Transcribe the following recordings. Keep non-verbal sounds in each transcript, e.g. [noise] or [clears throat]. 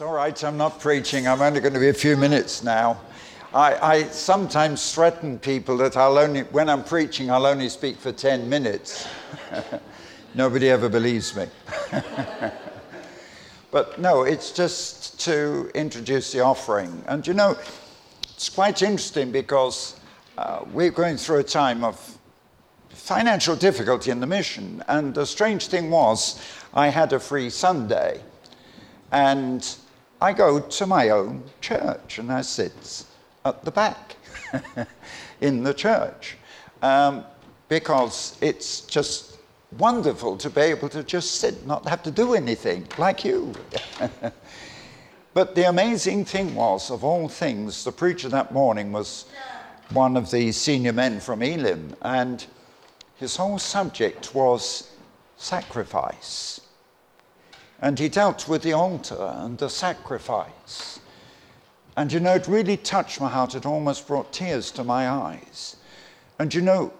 It's all right, I'm not preaching. I'm only going to be a few minutes now. I, I, sometimes threaten people that I'll only, when I'm preaching, I'll only speak for 10 minutes. [laughs] Nobody ever believes me. [laughs] but no, it's just to introduce the offering. And you know, it's quite interesting because uh, we're going through a time of financial difficulty in the mission. And the strange thing was, I had a free Sunday. And I go to my own church and I sit at the back [laughs] in the church um, because it's just wonderful to be able to just sit, not have to do anything like you. [laughs] but the amazing thing was, of all things, the preacher that morning was one of the senior men from Elim, and his whole subject was sacrifice. And he dealt with the altar and the sacrifice. And you know, it really touched my heart. It almost brought tears to my eyes. And you know,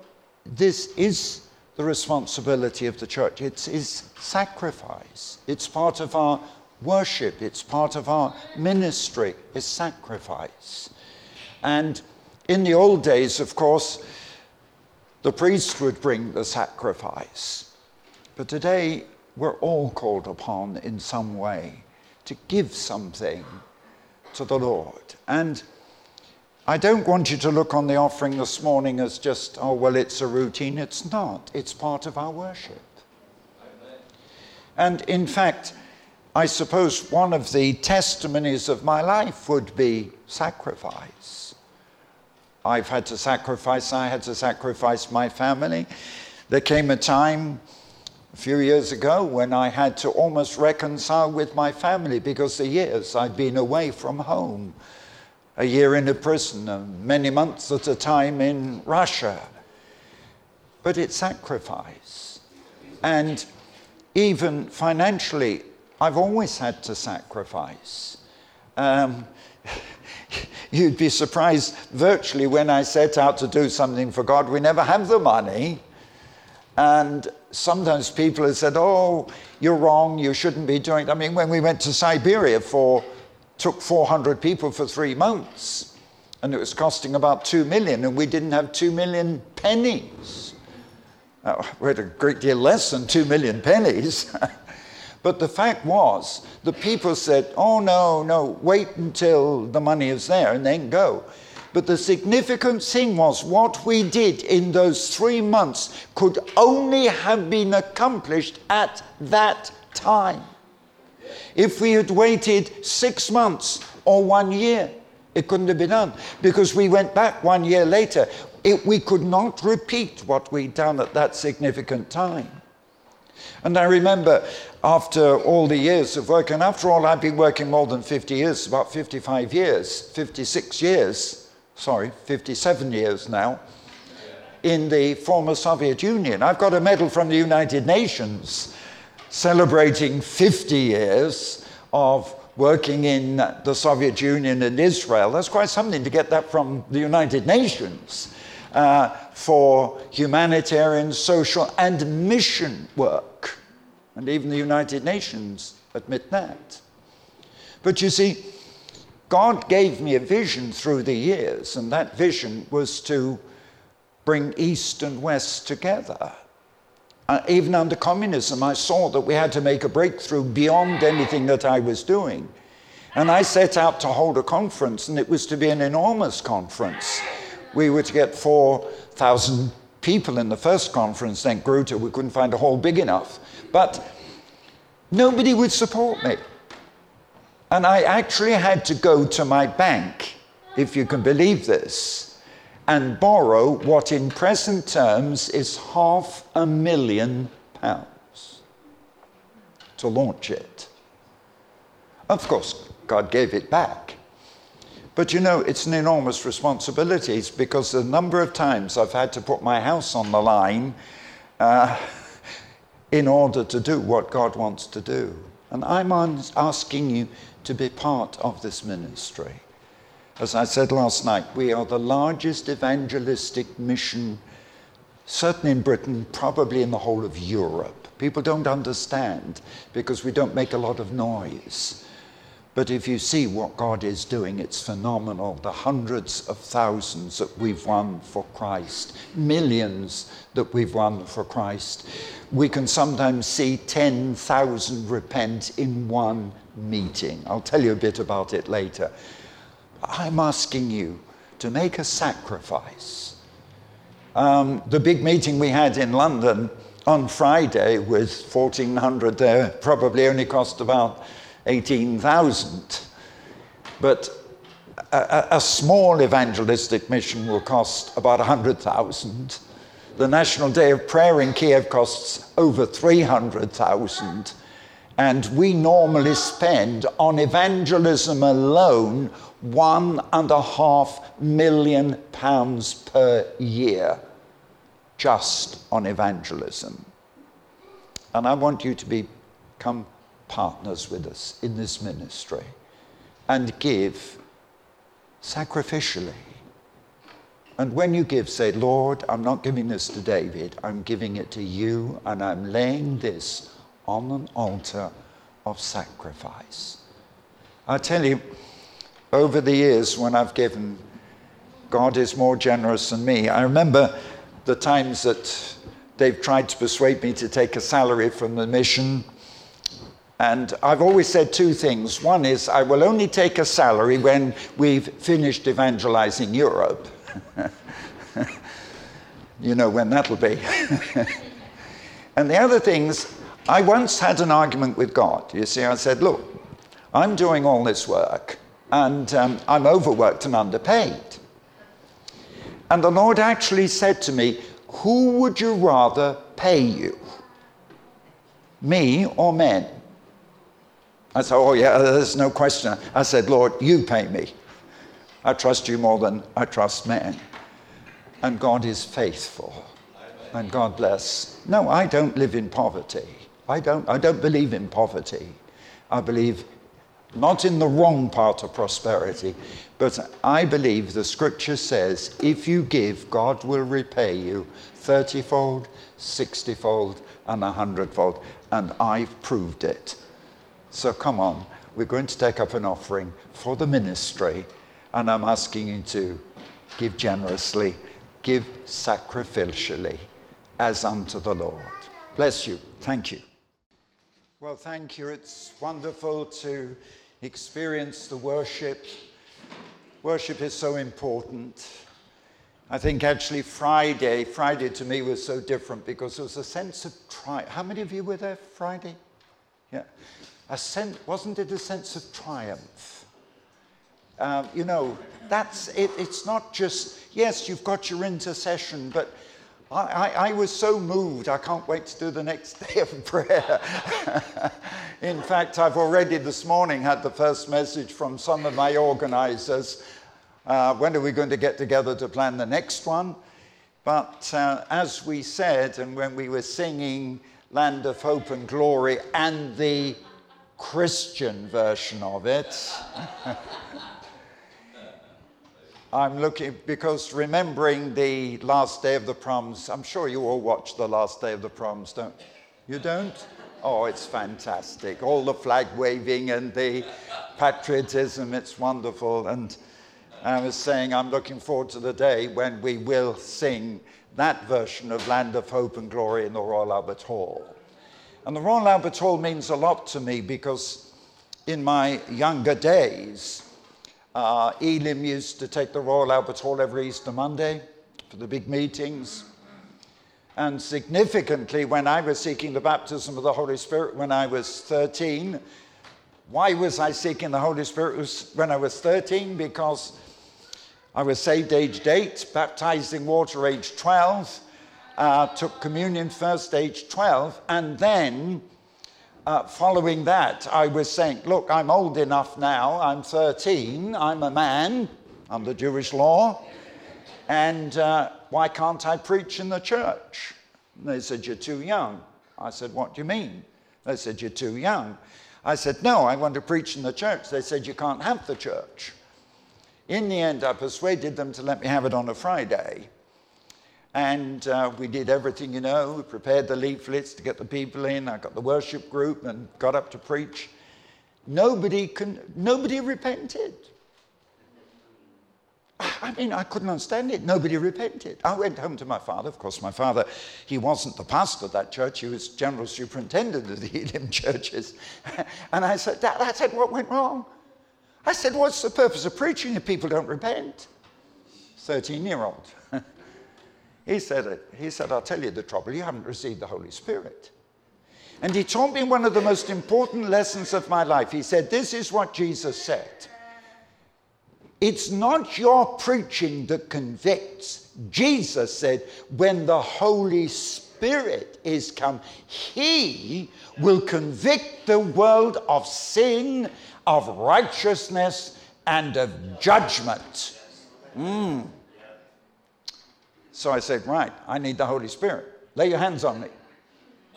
this is the responsibility of the church. It's, sacrifice. It's part of our worship. It's part of our ministry. It's sacrifice. And in the old days, of course, the priest would bring the sacrifice. But today, we're all called upon in some way to give something to the Lord. And I don't want you to look on the offering this morning as just, oh, well, it's a routine. It's not, it's part of our worship. And in fact, I suppose one of the testimonies of my life would be sacrifice. I've had to sacrifice, I had to sacrifice my family. There came a time a few years ago when I had to almost reconcile with my family because the years I'd been away from home, a year in a prison, and many months at a time in Russia. But it's sacrifice. And even financially, I've always had to sacrifice. Um, [laughs] you'd be surprised virtually when I set out to do something for God, we never have the money. And sometimes people have said, oh, you're wrong, you shouldn't be doing it. I mean, when we went to Siberia for, took 400 people for three months, and it was costing about two million, and we didn't have two million pennies. We had a great deal less than two million pennies. [laughs] but the fact was, the people said, oh, no, no, wait until the money is there and then go. But the significant thing was what we did in those three months could only have been accomplished at that time. If we had waited six months or one year, it couldn't have been done because we went back one year later. It, we could not repeat what we'd done at that significant time. And I remember after all the years of work, and after all, I've been working more than 50 years, about 55 years, 56 years sorry, 57 years now, in the former Soviet Union. I've got a medal from the United Nations celebrating 50 years of working in the Soviet Union and Israel. That's quite something to get that from the United Nations uh, for humanitarian, social, and mission work. And even the United Nations admit that. But you see, God gave me a vision through the years, and that vision was to bring East and West together. Uh, even under communism, I saw that we had to make a breakthrough beyond anything that I was doing. And I set out to hold a conference, and it was to be an enormous conference. We were to get 4,000 people in the first conference, then grew to we couldn't find a hall big enough. But nobody would support me. And I actually had to go to my bank, if you can believe this, and borrow what in present terms is half a million pounds to launch it. Of course, God gave it back. But you know, it's an enormous responsibility because the number of times I've had to put my house on the line uh, [laughs] in order to do what God wants to do. And I'm asking you to be part of this ministry. As I said last night, we are the largest evangelistic mission, certainly in Britain, probably in the whole of Europe. People don't understand because we don't make a lot of noise. But if you see what God is doing, it's phenomenal. The hundreds of thousands that we've won for Christ, millions that we've won for Christ. We can sometimes see 10,000 repent in one meeting. I'll tell you a bit about it later. I'm asking you to make a sacrifice. Um, the big meeting we had in London on Friday with 1,400 there probably only cost about 18,000. But a, a, small evangelistic mission will cost about 100,000. The National Day of Prayer in Kiev costs over 300,000. And we normally spend on evangelism alone one and a half million pounds per year just on evangelism. And I want you to become partners with us in this ministry and give sacrificially. And when you give, say, Lord, I'm not giving this to David, I'm giving it to you, and I'm laying this on an altar of sacrifice. I tell you, over the years when I've given, God is more generous than me. I remember the times that they've tried to persuade me to take a salary from the mission. And I've always said two things. One is, I will only take a salary when we've finished evangelizing Europe. [laughs] you know when that'll be. [laughs] and the other things, I once had an argument with God. You see, I said, Look, I'm doing all this work and um, I'm overworked and underpaid. And the Lord actually said to me, Who would you rather pay you? Me or men? I said, Oh, yeah, there's no question. I said, Lord, you pay me. I trust you more than I trust men. And God is faithful. And God bless. No, I don't live in poverty. I don't, I don't believe in poverty. I believe not in the wrong part of prosperity, but I believe the scripture says if you give, God will repay you 30 fold, 60 fold, and 100 fold. And I've proved it. So come on, we're going to take up an offering for the ministry, and I'm asking you to give generously, give sacrificially, as unto the Lord. Bless you. Thank you. Well, thank you. It's wonderful to experience the worship. Worship is so important. I think actually Friday, Friday to me was so different because there was a sense of triumph. How many of you were there Friday? Yeah. A sense, wasn't it a sense of triumph? Uh, you know, that's it, it's not just, yes, you've got your intercession, but I, I, was so moved, I can't wait to do the next [laughs] day of prayer. [laughs] In fact, I've already this morning had the first message from some of my organizers. Uh, when are we going to get together to plan the next one? But uh, as we said, and when we were singing Land of Hope and Glory and the Christian version of it, [laughs] I'm looking because remembering the last day of the proms, I'm sure you all watch the last day of the proms, don't you? Don't? Oh, it's fantastic. All the flag waving and the patriotism, it's wonderful. And I was saying, I'm looking forward to the day when we will sing that version of Land of Hope and Glory in the Royal Albert Hall. And the Royal Albert Hall means a lot to me because in my younger days, uh, Elim used to take the Royal Albert Hall every Easter Monday for the big meetings. And significantly, when I was seeking the baptism of the Holy Spirit when I was 13, why was I seeking the Holy Spirit when I was 13? Because I was saved aged 8, baptized in water age 12, uh, took communion first age 12, and then uh, following that, I was saying, Look, I'm old enough now. I'm 13. I'm a man under Jewish law. And uh, why can't I preach in the church? And they said, You're too young. I said, What do you mean? They said, You're too young. I said, No, I want to preach in the church. They said, You can't have the church. In the end, I persuaded them to let me have it on a Friday. And uh, we did everything, you know. We prepared the leaflets to get the people in. I got the worship group and got up to preach. Nobody, can, nobody repented. I mean, I couldn't understand it. Nobody repented. I went home to my father. Of course, my father, he wasn't the pastor of that church. He was general superintendent of the [laughs] Elim churches. [laughs] and I said, Dad, I said, what went wrong? I said, what's the purpose of preaching if people don't repent? 13 year old. He, said, it. he said, I'll tell you the trouble. You haven't received the Holy Spirit. And he taught me one of the most important lessons of my life. He said, This is what Jesus said. It's not your preaching that convicts. Jesus said, when the Holy Spirit is come, He will convict the world of sin, of righteousness, and of judgment. Mm. So I said, Right, I need the Holy Spirit. Lay your hands on me.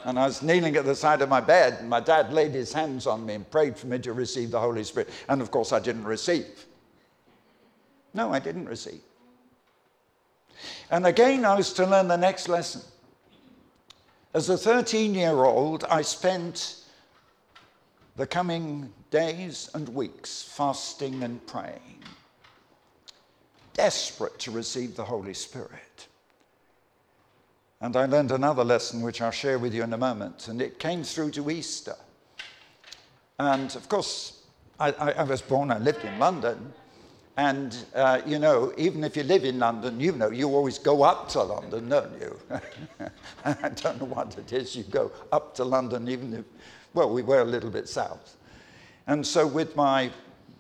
And I was kneeling at the side of my bed, and my dad laid his hands on me and prayed for me to receive the Holy Spirit. And of course, I didn't receive. No, I didn't receive. And again, I was to learn the next lesson. As a 13 year old, I spent the coming days and weeks fasting and praying, desperate to receive the Holy Spirit. And I learned another lesson which I'll share with you in a moment, and it came through to Easter. And of course, I, I, I was born, I lived in London, and, uh, you know, even if you live in London, you know, you always go up to London, don't you? [laughs] I don't know what it is. You go up to London, even if, well, we were a little bit south. And so, with my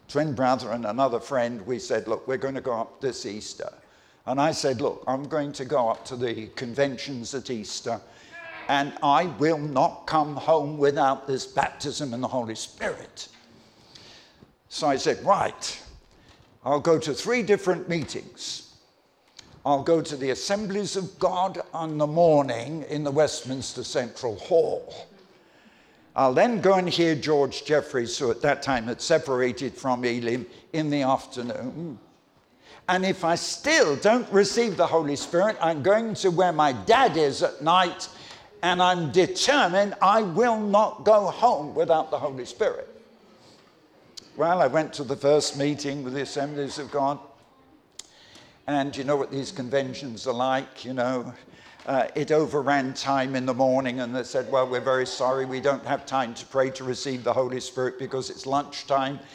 twin brother and another friend, we said, look, we're going to go up this Easter. And I said, look, I'm going to go up to the conventions at Easter, and I will not come home without this baptism in the Holy Spirit. So I said, right. I'll go to three different meetings. I'll go to the Assemblies of God on the morning in the Westminster Central Hall. I'll then go and hear George Jeffreys, who at that time had separated from Elim, in the afternoon. And if I still don't receive the Holy Spirit, I'm going to where my dad is at night, and I'm determined I will not go home without the Holy Spirit. Well, I went to the first meeting with the Assemblies of God. And you know what these conventions are like, you know. Uh, it overran time in the morning, and they said, Well, we're very sorry, we don't have time to pray to receive the Holy Spirit because it's lunchtime. [sighs]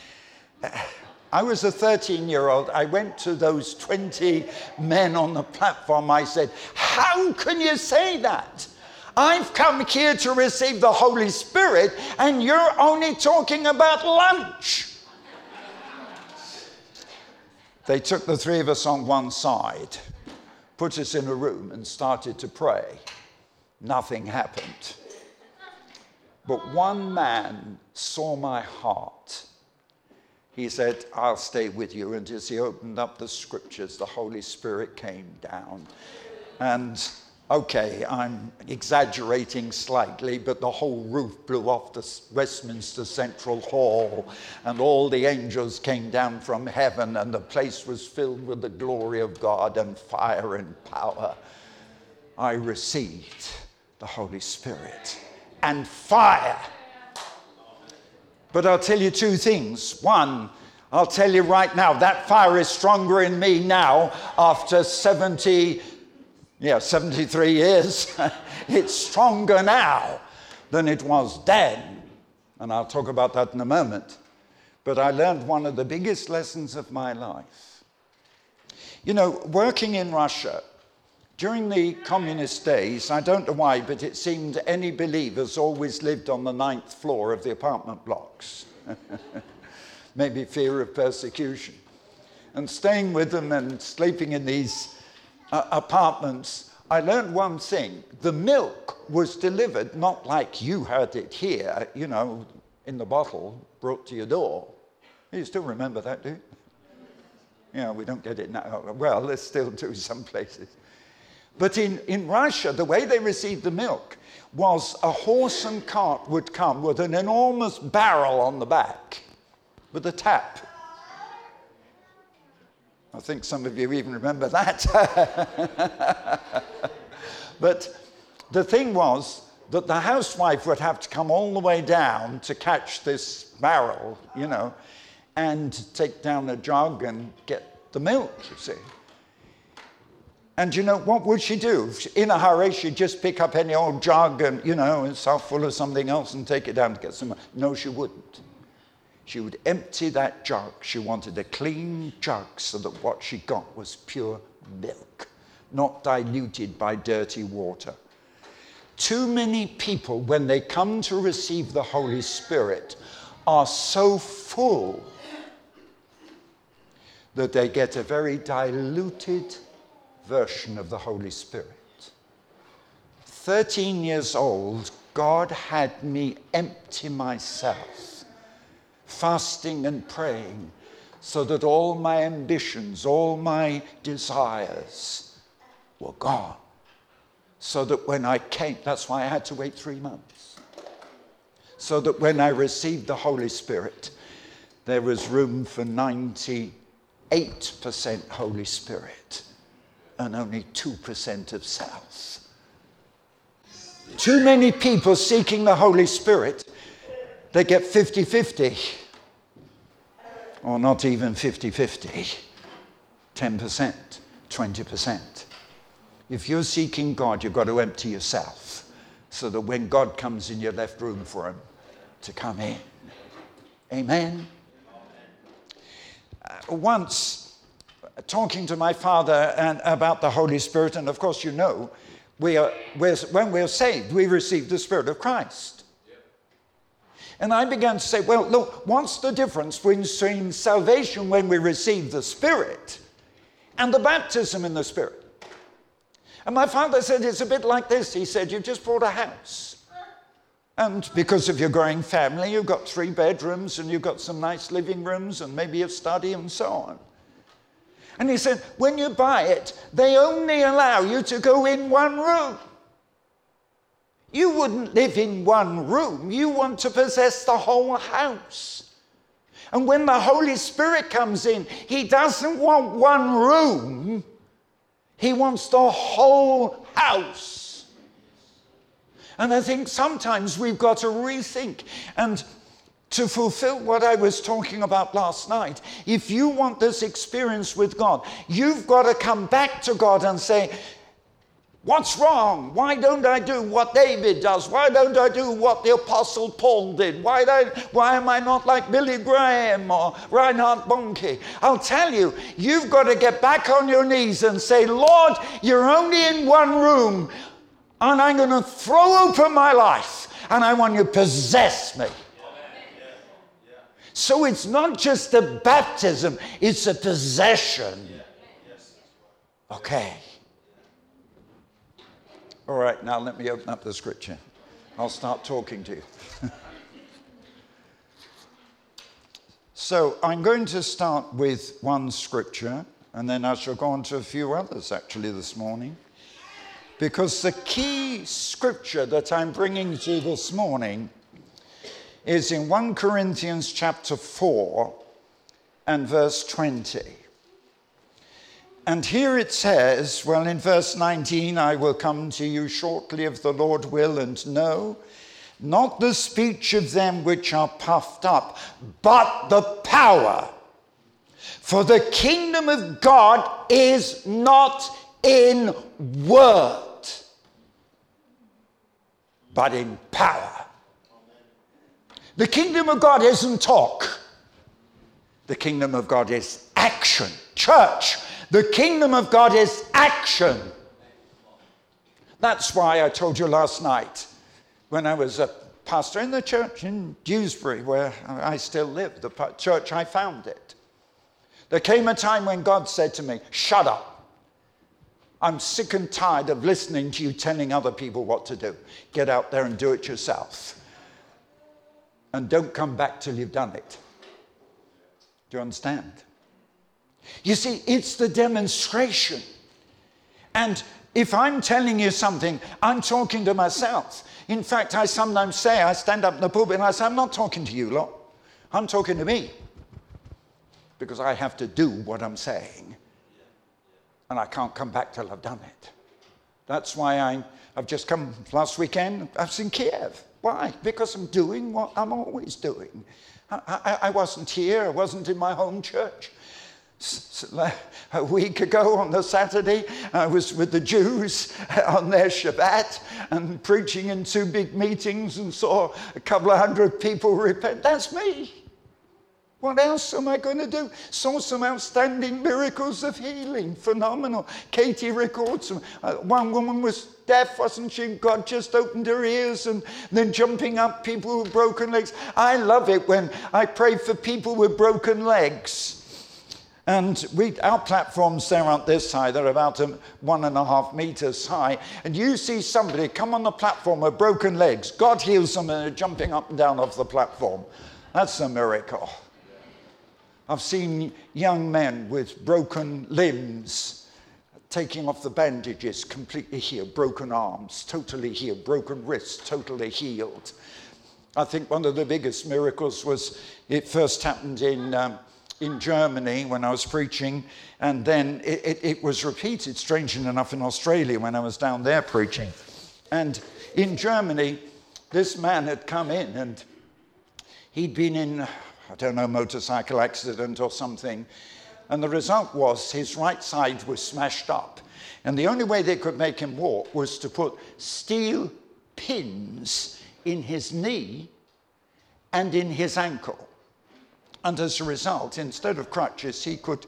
I was a 13 year old. I went to those 20 men on the platform. I said, How can you say that? I've come here to receive the Holy Spirit, and you're only talking about lunch. they took the three of us on one side, put us in a room, and started to pray. Nothing happened. But one man saw my heart. He said, I'll stay with you. And as he opened up the scriptures, the Holy Spirit came down. And Okay, I'm exaggerating slightly, but the whole roof blew off the Westminster Central Hall, and all the angels came down from heaven, and the place was filled with the glory of God and fire and power. I received the Holy Spirit and fire. But I'll tell you two things. One, I'll tell you right now, that fire is stronger in me now after 70 yeah, 73 years. [laughs] it's stronger now than it was then. And I'll talk about that in a moment. But I learned one of the biggest lessons of my life. You know, working in Russia, during the communist days, I don't know why, but it seemed any believers always lived on the ninth floor of the apartment blocks. [laughs] Maybe fear of persecution. And staying with them and sleeping in these uh, apartments, I learned one thing. The milk was delivered not like you had it here, you know, in the bottle brought to your door. You still remember that, do you? Yeah, we don't get it now. Well, they still do [laughs] some places. But in, in Russia, the way they received the milk was a horse and cart would come with an enormous barrel on the back with a tap. I think some of you even remember that. [laughs] but the thing was, that the housewife would have to come all the way down to catch this barrel, you know, and take down a jug and get the milk, you see. And you know, what would she do? In a hurry, she'd just pick up any old jug and, you know, it's half full of something else and take it down to get some. No, she wouldn't. She would empty that jug. She wanted a clean jug so that what she got was pure milk, not diluted by dirty water. Too many people, when they come to receive the Holy Spirit, are so full that they get a very diluted version of the Holy Spirit. 13 years old, God had me empty myself, fasting and praying, so that all my ambitions, all my desires were gone. So that when I came, that's why I had to wait three months. So that when I received the Holy Spirit, there was room for 98% Holy Spirit and only 2% of self. Too many people seeking the Holy Spirit, they get 50 50, or not even 50 50, 10%, 20%. If you're seeking God, you've got to empty yourself so that when God comes in, you're left room for Him to come in. Amen. Uh, once, talking to my father and about the Holy Spirit, and of course, you know, we are, we're, when we're saved, we receive the Spirit of Christ. And I began to say, well, look, what's the difference between salvation when we receive the Spirit and the baptism in the Spirit? And my father said, it's a bit like this. He said, you've just bought a house. And because of your growing family, you've got three bedrooms and you've got some nice living rooms and maybe a study and so on. And he said, when you buy it, they only allow you to go in one room. You wouldn't live in one room, you want to possess the whole house. And when the Holy Spirit comes in, He doesn't want one room, He wants the whole house. And I think sometimes we've got to rethink. And to fulfill what I was talking about last night. If you want this experience with God, you've got to come back to God and say, What's wrong? Why don't I do what David does? Why don't I do what the Apostle Paul did? Why, don't, why am I not like Billy Graham or Reinhard Bonnke? I'll tell you, you've got to get back on your knees and say, Lord, you're only in one room, and I'm going to throw open my life, and I want you to possess me. So it's not just a baptism, it's a possession. Okay. All right, now let me open up the scripture. I'll start talking to you. [laughs] so I'm going to start with one scripture, and then I shall go on to a few others actually this morning. Because the key scripture that I'm bringing to you this morning is in 1 Corinthians chapter 4 and verse 20. And here it says, well, in verse 19, I will come to you shortly if the Lord will, and know, not the speech of them which are puffed up, but the power. For the kingdom of God is not in word, but in power. The kingdom of God isn't talk, the kingdom of God is action. Church, the kingdom of God is action. That's why I told you last night when I was a pastor in the church in Dewsbury, where I still live, the church I founded. There came a time when God said to me, Shut up. I'm sick and tired of listening to you telling other people what to do. Get out there and do it yourself and don't come back till you've done it. Do you understand? You see, it's the demonstration. And if I'm telling you something, I'm talking to myself. In fact, I sometimes say, I stand up in the pulpit and I say, I'm not talking to you lot, I'm talking to me. Because I have to do what I'm saying. And I can't come back till I've done it. That's why I, I've just come last weekend. I was in Kiev. Why? Because I'm doing what I'm always doing. I, I, I wasn't here, I wasn't in my home church. A week ago on the Saturday, I was with the Jews [laughs] on their Shabbat and preaching in two big meetings and saw a couple of hundred people repent. That's me. What else am I going to do? Saw some outstanding miracles of healing, phenomenal. Katie records them. Uh, one woman was deaf, wasn't she? God just opened her ears and then jumping up, people with broken legs. I love it when I pray for people with broken legs. And we, our platforms there aren't this high, they're about one and a half meters high. And you see somebody come on the platform with broken legs. God heals them and they're jumping up and down off the platform. That's a miracle. I've seen young men with broken limbs taking off the bandages, completely healed, broken arms, totally healed, broken wrists, totally healed. I think one of the biggest miracles was it first happened in, um, in Germany when I was preaching, and then it, it, it was repeated, strangely enough, in Australia when I was down there preaching. And in Germany, this man had come in and he'd been in I don't know, motorcycle accident or something. And the result was his right side was smashed up. And the only way they could make him walk was to put steel pins in his knee and in his ankle. And as a result, instead of crutches, he, could,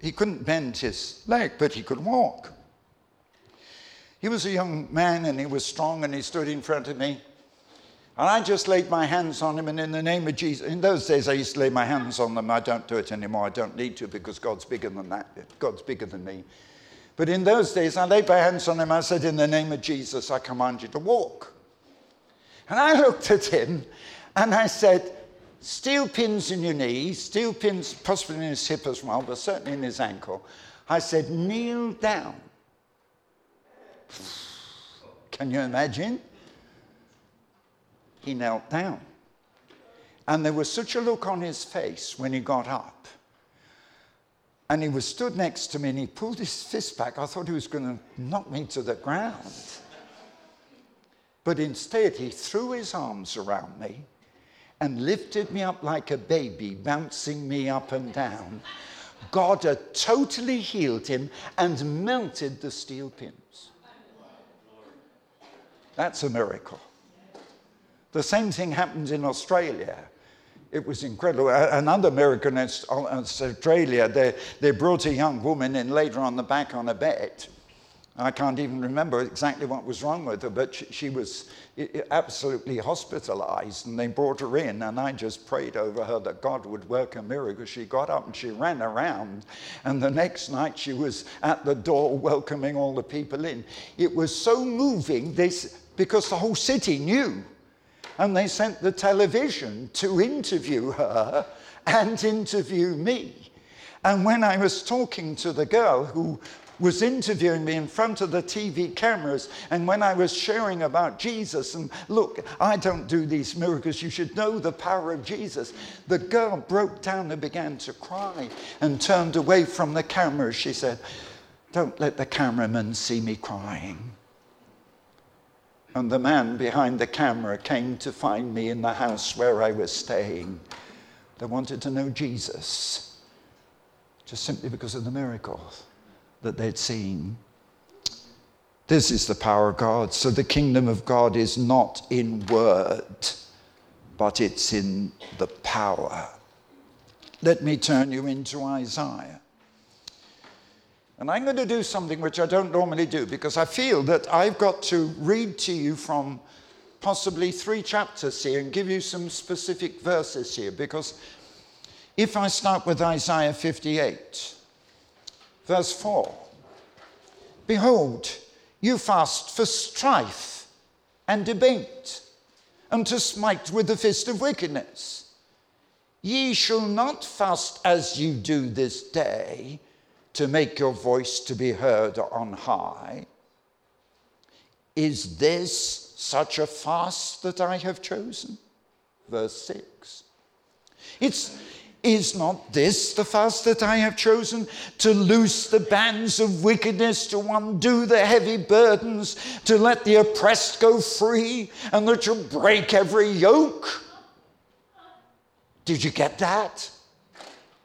he couldn't bend his leg, but he could walk. He was a young man and he was strong, and he stood in front of me. And I just laid my hands on him, and in the name of Jesus, in those days I used to lay my hands on them. I don't do it anymore. I don't need to because God's bigger than that. God's bigger than me. But in those days, I laid my hands on him. I said, In the name of Jesus, I command you to walk. And I looked at him and I said, Steel pins in your knee, steel pins possibly in his hip as well, but certainly in his ankle. I said, Kneel down. Can you imagine? he knelt down. And there was such a look on his face when he got up. And he was stood next to me and he pulled his fist back. I thought he was going to knock me to the ground. But instead, he threw his arms around me and lifted me up like a baby, bouncing me up and down. God had totally healed him and melted the steel pins. That's a miracle. The same thing happened in Australia. It was incredible. Another miracle in Australia, they, they brought a young woman in later on the back on a bed. I can't even remember exactly what was wrong with her, but she, she, was absolutely hospitalized. And they brought her in, and I just prayed over her that God would work a miracle. She got up and she ran around. And the next night, she was at the door welcoming all the people in. It was so moving this, because the whole city knew and they sent the television to interview her and interview me. And when I was talking to the girl who was interviewing me in front of the TV cameras, and when I was sharing about Jesus, and look, I don't do these miracles, you should know the power of Jesus. The girl broke down and began to cry and turned away from the camera. She said, Don't let the cameraman see me crying. And the man behind the camera came to find me in the house where I was staying. They wanted to know Jesus, just simply because of the miracle that they'd seen. This is the power of God. So the kingdom of God is not in word, but it's in the power. Let me turn you into Isaiah. And I'm going to do something which I don't normally do because I feel that I've got to read to you from possibly three chapters here and give you some specific verses here. Because if I start with Isaiah 58, verse 4 Behold, you fast for strife and debate, and to smite with the fist of wickedness. Ye shall not fast as you do this day to make your voice to be heard on high. Is this such a fast that I have chosen? Verse 6. It's, Is not this the fast that I have chosen? To loose the bands of wickedness, to undo the heavy burdens, to let the oppressed go free, and that you break every yoke. Did you get that?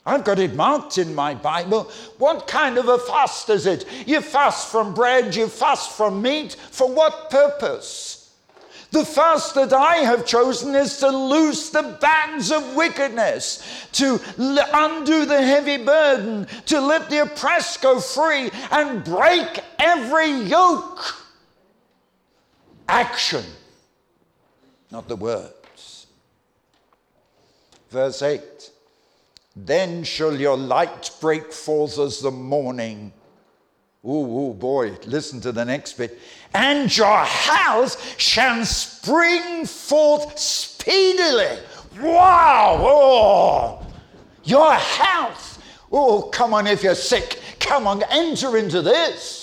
I've got it marked in my Bible. What kind of a fast is it? You fast from bread, you fast from meat. For what purpose? The fast that I have chosen is to loose the bands of wickedness, to undo the heavy burden, to let the oppressed go free, and break every yoke. Action, not the words. Verse 8 Then shall your light break forth as the morning Oh, oh boy, listen to the next bit. And your house shall spring forth speedily. Wow! Oh, your house. Oh, come on, if you're sick, come on, enter into this.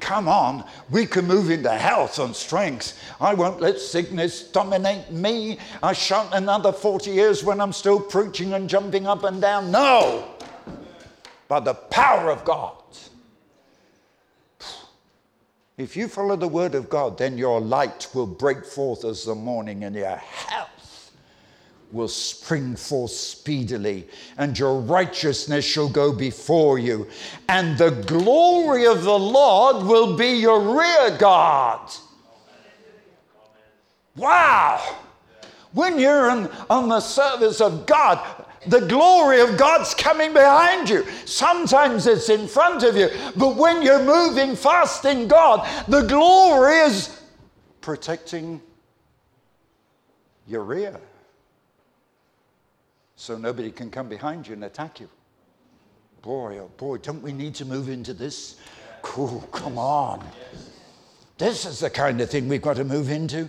Come on, we can move into health and strength. I won't let sickness dominate me. I shan't another 40 years when I'm still preaching and jumping up and down. No! By the power of God. If you follow the word of God, then your light will break forth as the morning and your health will spring forth speedily, and your righteousness shall go before you, and the glory of the Lord will be your rear guard. Wow! When you're in, on the service of God, the glory of God's coming behind you. Sometimes it's in front of you, but when you're moving fast in God, the glory is protecting your rear. So nobody can come behind you and attack you. Boy, oh boy, don't we need to move into this? Cool, come on. This is the kind of thing we've got to move into.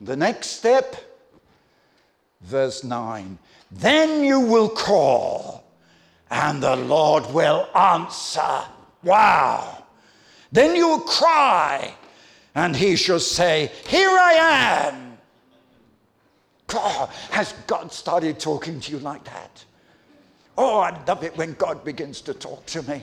The next step, verse 9 then you will call, and the Lord will answer. Wow. Then you will cry, and he shall say, Here I am. God, has God started talking to you like that? Oh, I love it when God begins to talk to me,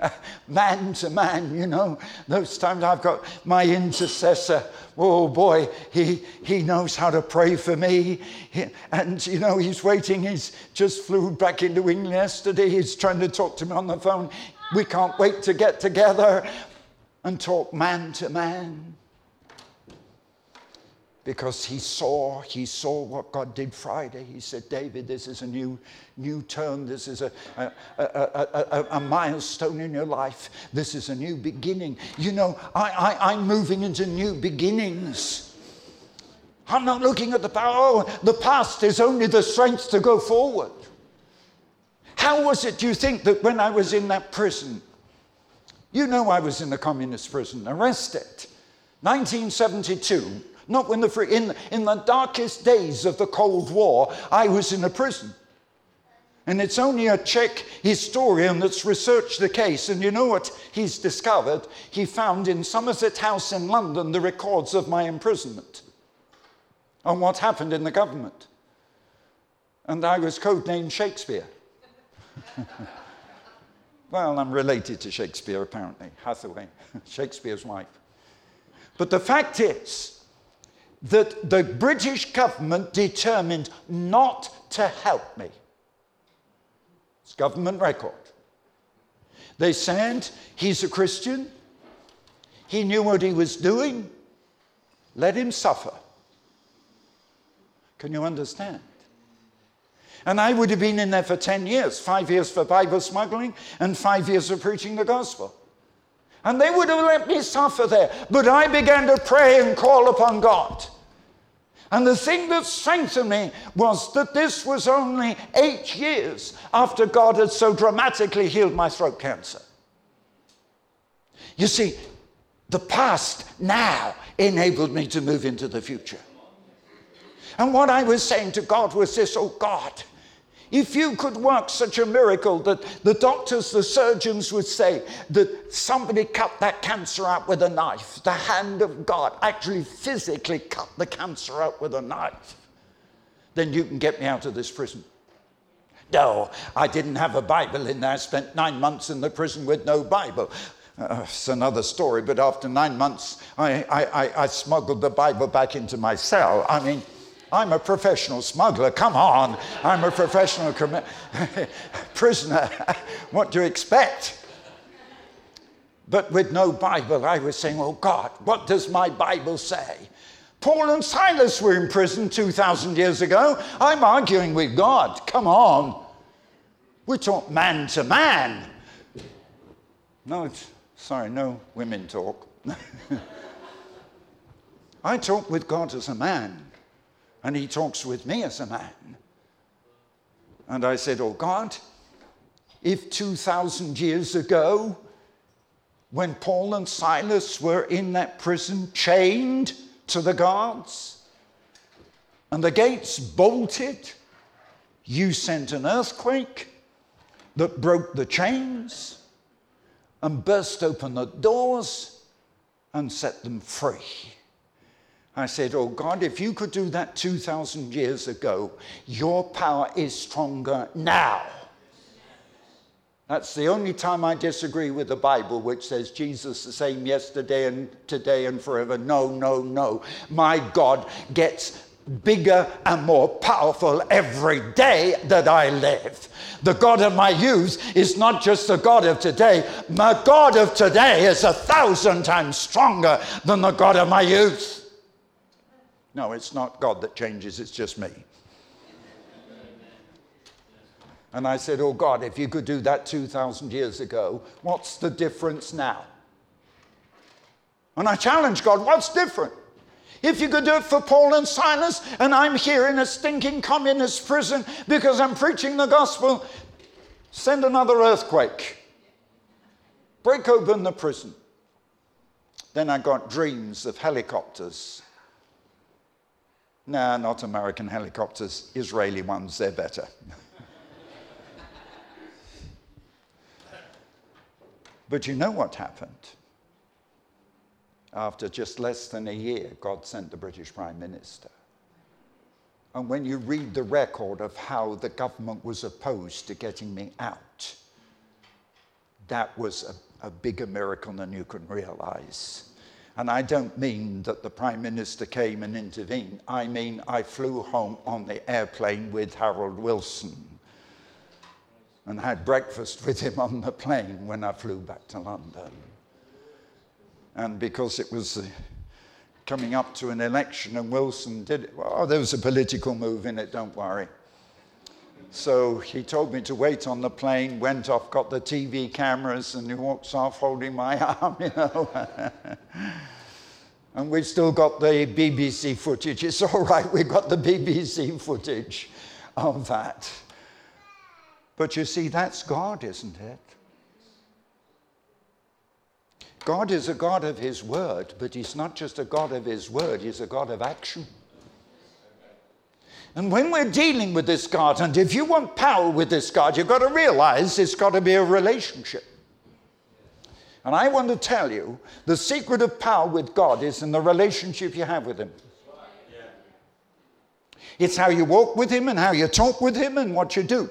[laughs] man to man, you know. Those times I've got my intercessor. Oh boy, he, he knows how to pray for me. He, and, you know, he's waiting. He's just flew back into England yesterday. He's trying to talk to me on the phone. We can't wait to get together and talk man to man because he saw he saw what God did Friday. He said, David, this is a new new turn. This is a, a, a, a milestone in your life. This is a new beginning. You know, I, I, I'm moving into new beginnings. I'm not looking at the past. Oh, the past is only the strength to go forward. How was it, do you think, that when I was in that prison, you know I was in the communist prison, arrested, 1972, not when the free, in, in the darkest days of the Cold War, I was in a prison. And it's only a Czech historian that's researched the case. And you know what he's discovered? He found in Somerset House in London the records of my imprisonment and what happened in the government. And I was codenamed Shakespeare. [laughs] well, I'm related to Shakespeare, apparently, Hathaway, [laughs] Shakespeare's wife. But the fact is, that the British government determined not to help me. It's government record. They said, he's a Christian, he knew what he was doing, let him suffer. Can you understand? And I would have been in there for 10 years five years for Bible smuggling, and five years for preaching the gospel. And they would have let me suffer there. But I began to pray and call upon God. And the thing that strengthened me was that this was only eight years after God had so dramatically healed my throat cancer. You see, the past now enabled me to move into the future. And what I was saying to God was this oh God, if you could work such a miracle that the doctors, the surgeons would say that somebody cut that cancer out with a knife, the hand of God actually physically cut the cancer out with a knife. then you can get me out of this prison. No, I didn't have a Bible in there. I spent nine months in the prison with no Bible. Uh, it's another story, but after nine months, I, I, I, smuggled the Bible back into my cell. I mean, I'm a professional smuggler. Come on. I'm a professional [laughs] prisoner. [laughs] what do you expect? But with no Bible, I was saying, Oh God, what does my Bible say? Paul and Silas were in prison 2,000 years ago. I'm arguing with God. Come on. We talk man to man. No, sorry, no women talk. [laughs] I talk with God as a man, and He talks with me as a man. And I said, Oh God, if 2,000 years ago, when Paul and Silas were in that prison, chained, to the guards, and the gates bolted. You sent an earthquake that broke the chains and burst open the doors and set them free. I said, Oh God, if you could do that 2,000 years ago, your power is stronger now. That's the only time I disagree with the Bible, which says Jesus the same yesterday and today and forever. No, no, no. My God gets bigger and more powerful every day that I live. The God of my youth is not just the God of today. My God of today is a thousand times stronger than the God of my youth. No, it's not God that changes, it's just me. And I said, Oh God, if you could do that 2,000 years ago, what's the difference now? And I challenged God, what's different? If you could do it for Paul and Silas, and I'm here in a stinking communist prison because I'm preaching the gospel, send another earthquake. Break open the prison. Then I got dreams of helicopters. Nah, not American helicopters, Israeli ones, they're better. But you know what happened? After just less than a year, God sent the British Prime Minister. And when you read the record of how the government was opposed to getting me out, that was a, a bigger miracle than you can realize. And I don't mean that the Prime Minister came and intervened. I mean, I flew home on the airplane with Harold Wilson and had breakfast with him on the plane when I flew back to London. And because it was coming up to an election and Wilson did it, well, there was a political move in it, don't worry. So he told me to wait on the plane, went off, got the TV cameras, and he walks off holding my [laughs] arm, you know. and we've still got the BBC footage. It's all right, we've got the BBC footage of that. But you see, that's God, isn't it? God is a God of His word, but He's not just a God of His word, He's a God of action. And when we're dealing with this God, and if you want power with this God, you've got to realize it's got to be a relationship. And I want to tell you the secret of power with God is in the relationship you have with Him. It's how you walk with Him and how you talk with Him and what you do.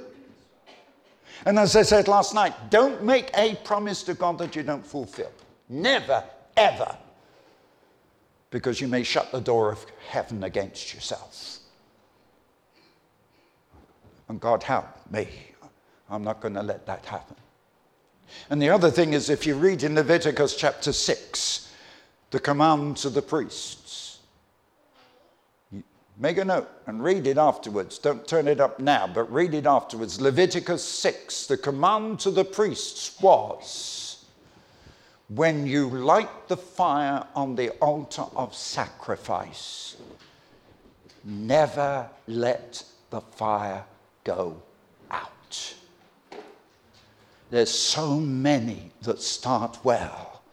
And as I said last night, don't make a promise to God that you don't fulfill. Never, ever. Because you may shut the door of heaven against yourself. And God help me. I'm not going to let that happen. And the other thing is, if you read in Leviticus chapter 6, the command to the priests, Make a note and read it afterwards. Don't turn it up now, but read it afterwards. Leviticus 6, the command to the priests was when you light the fire on the altar of sacrifice, never let the fire go out. There's so many that start well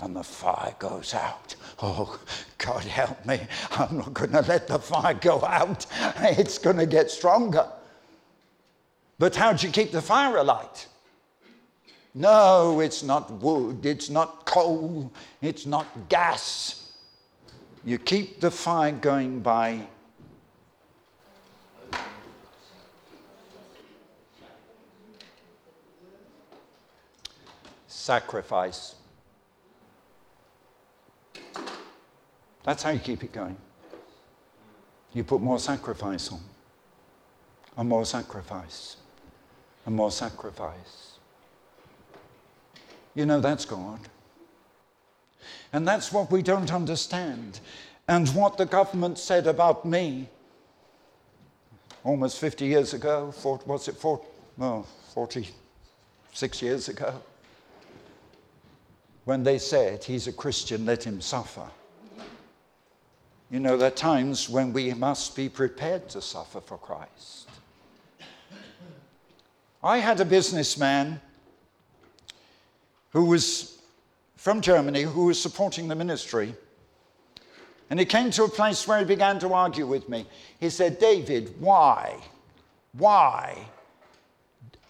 and the fire goes out. Oh, God help me. I'm not going to let the fire go out. It's going to get stronger. But how do you keep the fire alight? No, it's not wood, it's not coal, it's not gas. You keep the fire going by sacrifice. That's how you keep it going. You put more sacrifice on, and more sacrifice, and more sacrifice. You know, that's God. And that's what we don't understand. And what the government said about me almost 50 years ago, 40, what's it, 40, no, 46 years ago, when they said, He's a Christian, let him suffer. You know, there are times when we must be prepared to suffer for Christ. I had a businessman who was from Germany who was supporting the ministry. And he came to a place where he began to argue with me. He said, David, why? Why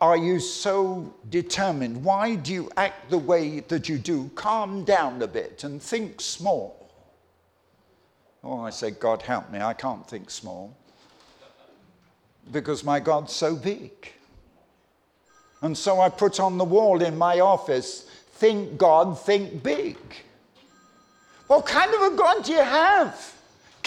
are you so determined? Why do you act the way that you do? Calm down a bit and think small. Oh, I said, God help me, I can't think small. Because my God's so big. And so I put on the wall in my office, think God, think big. What kind of a God do you have?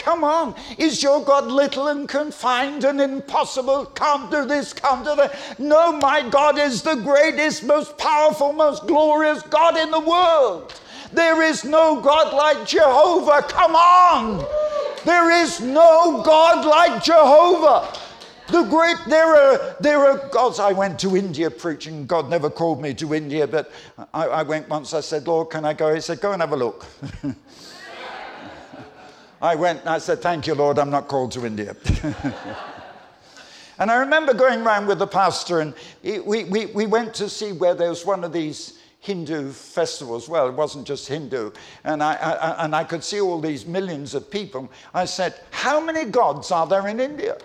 Come on. Is your God little and confined and impossible? Can't do this, can't do that. No, my God is the greatest, most powerful, most glorious God in the world. There is no God like Jehovah. Come on. There is no God like Jehovah. The great, there are, there are gods. I went to India preaching. God never called me to India, but I, I went once. I said, Lord, can I go? He said, Go and have a look. [laughs] I went and I said, Thank you, Lord, I'm not called to India. [laughs] and I remember going around with the pastor, and we, we, we went to see where there was one of these Hindu festivals. Well, it wasn't just Hindu. And I, I, and I could see all these millions of people. I said, How many gods are there in India?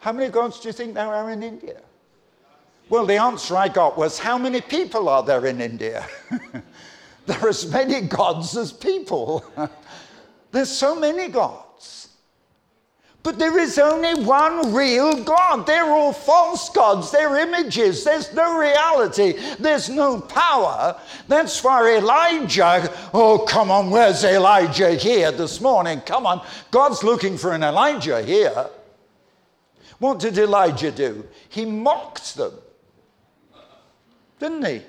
How many gods do you think there are in India? Well, the answer I got was, How many people are there in India? [laughs] there are as many gods as people. [laughs] There's so many gods. But there is only one real God. They're all false gods. They're images. There's no reality. There's no power. That's why Elijah, oh, come on, where's Elijah here this morning? Come on. God's looking for an Elijah here. What did Elijah do? He mocked them, didn't he?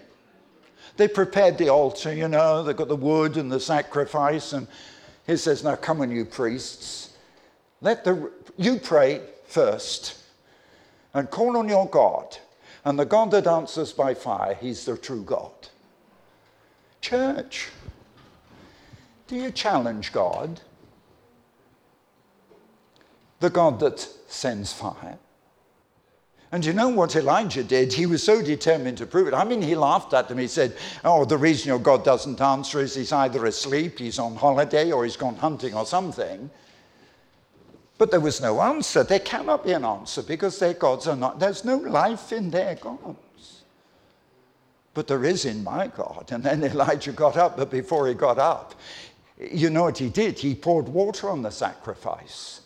They prepared the altar, you know, they got the wood and the sacrifice, and he says, Now come on, you priests. Let the, you pray first and call on your God. And the God that answers by fire, he's the true God. Church, do you challenge God? The God that sends fire. And you know what Elijah did? He was so determined to prove it. I mean, he laughed at them. He said, Oh, the reason your God doesn't answer is he's either asleep, he's on holiday, or he's gone hunting or something. But there was no answer. There cannot be an answer because their gods are not, there's no life in their gods. But there is in my God. And then Elijah got up, but before he got up, you know what he did? He poured water on the sacrifice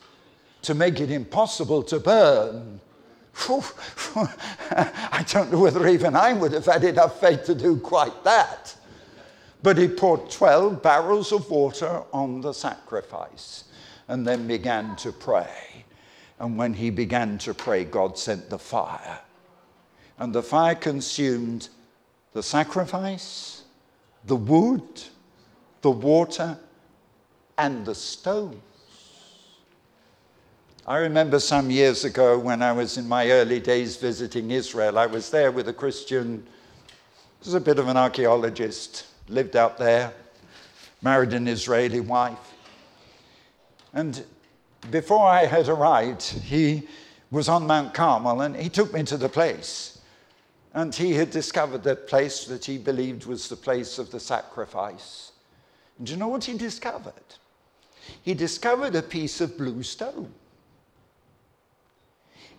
to make it impossible to burn. [laughs] I don't know whether even I would have had enough faith to do quite that. But he poured 12 barrels of water on the sacrifice and then began to pray. And when he began to pray, God sent the fire. And the fire consumed the sacrifice, the wood, the water, and the stones. I remember some years ago when I was in my early days visiting Israel, I was there with a Christian, was a bit of an archaeologist, lived out there, married an Israeli wife. And before I had arrived, he was on Mount Carmel and he took me to the place. And he had discovered that place that he believed was the place of the sacrifice. And do you know what he discovered? He discovered a piece of blue stone.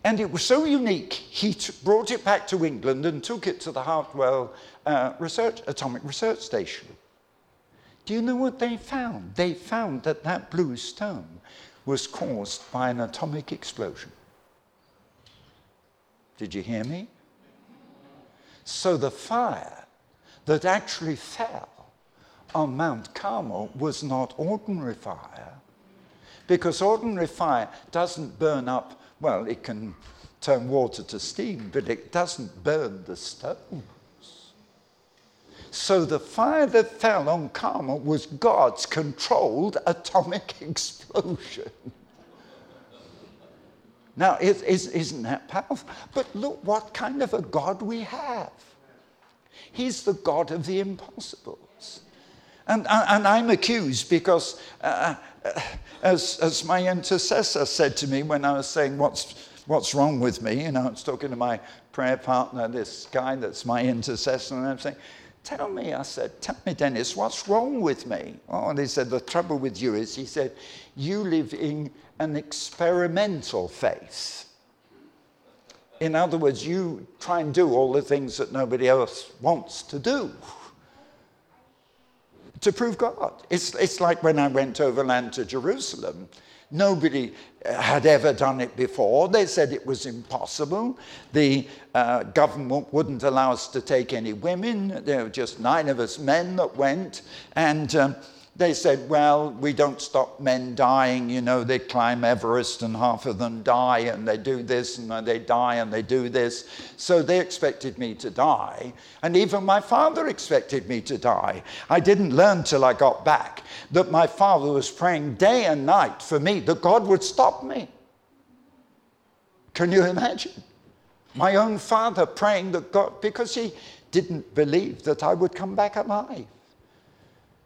And it was so unique, he brought it back to England and took it to the Harwell uh, research, Atomic Research Station. Do you know what they found? They found that that blue stone was caused by an atomic explosion. Did you hear me? So the fire that actually fell on Mount Carmel was not ordinary fire, because ordinary fire doesn't burn up, well, it can turn water to steam, but it doesn't burn the stones. So the fire that fell on Carmel was God's controlled atomic [laughs] explosion. Now, isn't that powerful? But look what kind of a God we have. He's the God of the impossibles. And, and I'm accused because, uh, uh, as, as my intercessor said to me when I was saying, What's, what's wrong with me? You know, I was talking to my prayer partner, this guy that's my intercessor, and I'm saying, Tell me, I said, Tell me, Dennis, what's wrong with me? Oh, and he said, The trouble with you is, he said, you live in an experimental faith. In other words, you try and do all the things that nobody else wants to do to prove God. It's, it's like when I went overland to Jerusalem. Nobody had ever done it before. They said it was impossible. The uh, government wouldn't allow us to take any women. There were just nine of us men that went. And um, they said, well, we don't stop men dying. You know, they climb Everest and half of them die, and they do this, and they die, and they do this. So they expected me to die. And even my father expected me to die. I didn't learn till I got back that my father was praying day and night for me, that God would stop me. Can you imagine? My own father praying that God, because he didn't believe that I would come back alive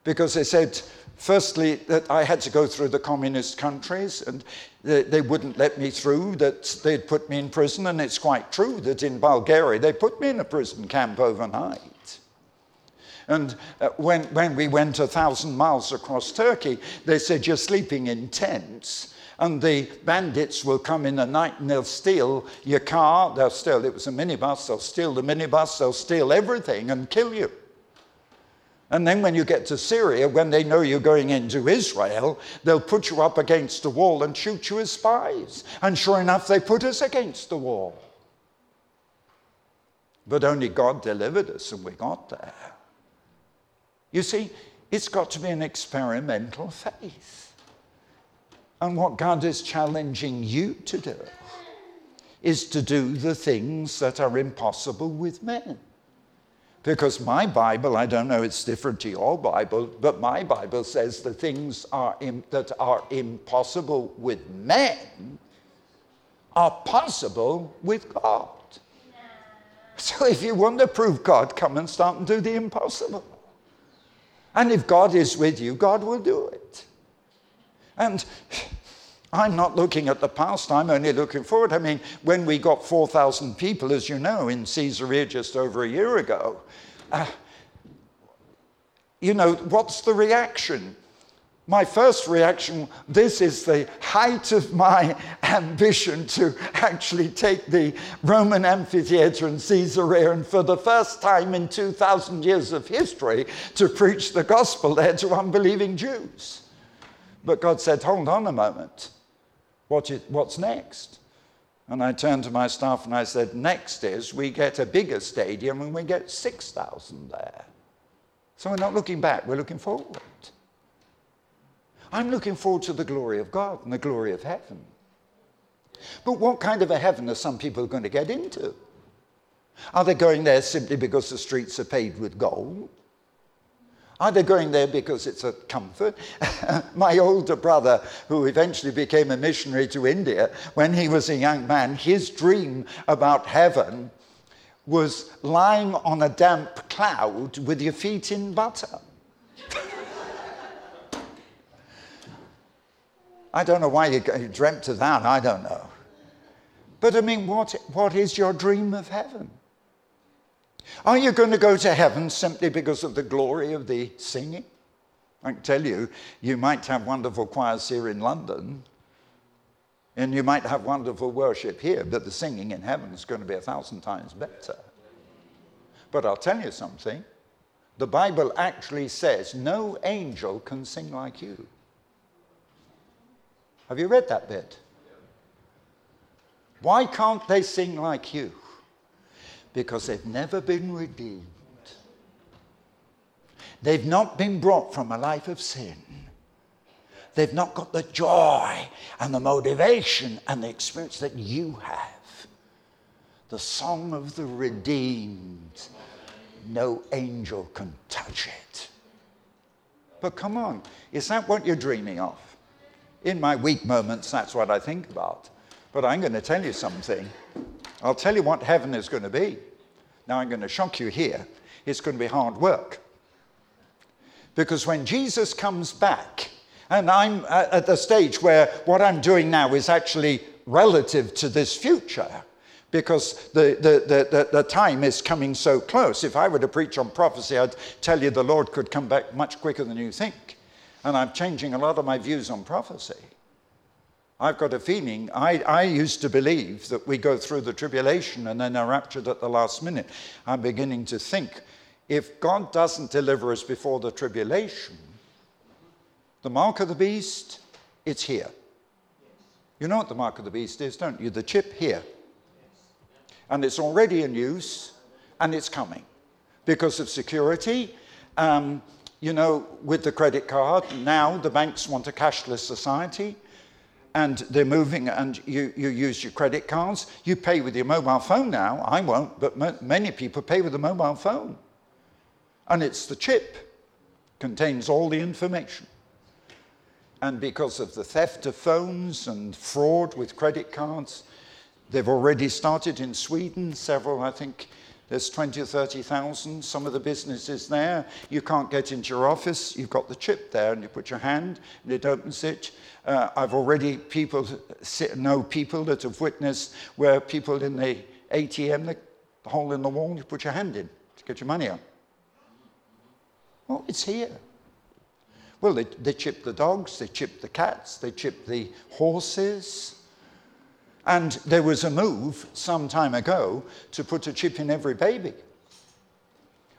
because they said, firstly, that I had to go through the communist countries and they, they, wouldn't let me through, that they'd put me in prison. And it's quite true that in Bulgaria they put me in a prison camp overnight. And uh, when, when we went a thousand miles across Turkey, they said, You're sleeping in tents. And the bandits will come in the night and they'll steal your car. They'll steal, it was a minibus, they'll steal the minibus, they'll steal everything and kill you. And then when you get to Syria, when they know you're going into Israel, they'll put you up against a wall and shoot you as spies. And sure enough, they put us against the wall. But only God delivered us and we got there. You see, it's got to be an experimental faith. And what God is challenging you to do is to do the things that are impossible with men. Because my Bible, I don't know, it's different to your Bible, but my Bible says the things are that are impossible with men are possible with God. So if you want to prove God, come and start and do the impossible. And if God is with you, God will do it. And I'm not looking at the past, I'm only looking forward. I mean, when we got 4,000 people, as you know, in Caesarea just over a year ago, uh, you know, what's the reaction? My first reaction this is the height of my ambition to actually take the Roman amphitheater in Caesarea and for the first time in 2,000 years of history to preach the gospel there to unbelieving Jews. But God said, hold on a moment. What is, what's next? And I turned to my staff and I said, next is we get a bigger stadium and we get 6,000 there. So we're not looking back, we're looking forward. I'm looking forward to the glory of God and the glory of heaven. But what kind of a heaven are some people going to get into? Are they going there simply because the streets are paved with gold? They going there because it's a comfort? [laughs] My older brother, who eventually became a missionary to India, when he was a young man, his dream about heaven was lying on a damp cloud with your feet in butter. [laughs] I don't know why you dreamt of that, I don't know. But I mean, what, what is your dream of heaven? Are you going to go to heaven simply because of the glory of the singing? I can tell you, you might have wonderful choirs here in London, and you might have wonderful worship here, but the singing in heaven is going to be a thousand times better. But I'll tell you something the Bible actually says no angel can sing like you. Have you read that bit? Why can't they sing like you? Because they've never been redeemed. They've not been brought from a life of sin. They've not got the joy and the motivation and the experience that you have. The song of the redeemed. No angel can touch it. But come on, is that what you're dreaming of? In my weak moments, that's what I think about. But I'm going to tell you something. I'll tell you what heaven is going to be. Now, I'm going to shock you here. It's going to be hard work. Because when Jesus comes back, and I'm at the stage where what I'm doing now is actually relative to this future, because the, the, the, the, time is coming so close. If I were to preach on prophecy, I'd tell you the Lord could come back much quicker than you think. And I'm changing a lot of my views on prophecy. I've got a feeling, I, I used to believe that we go through the tribulation and then are raptured at the last minute. I'm beginning to think if God doesn't deliver us before the tribulation, the mark of the beast, it's here. You know what the mark of the beast is, don't you? The chip here. And it's already in use and it's coming because of security. Um, you know, with the credit card, now the banks want a cashless society and they're moving and you, you use your credit cards. You pay with your mobile phone now. I won't, but many people pay with a mobile phone. And it's the chip, contains all the information. And because of the theft of phones and fraud with credit cards, they've already started in Sweden, several, I think, there's 20 or 30,000. Some of the businesses there, you can't get into your office. You've got the chip there, and you put your hand, and it opens it. Uh, I've already people know people that have witnessed where people in the ATM, the hole in the wall, you put your hand in to get your money out. Well, it's here. Well, they, they chip the dogs, they chip the cats, they chip the horses. And there was a move some time ago to put a chip in every baby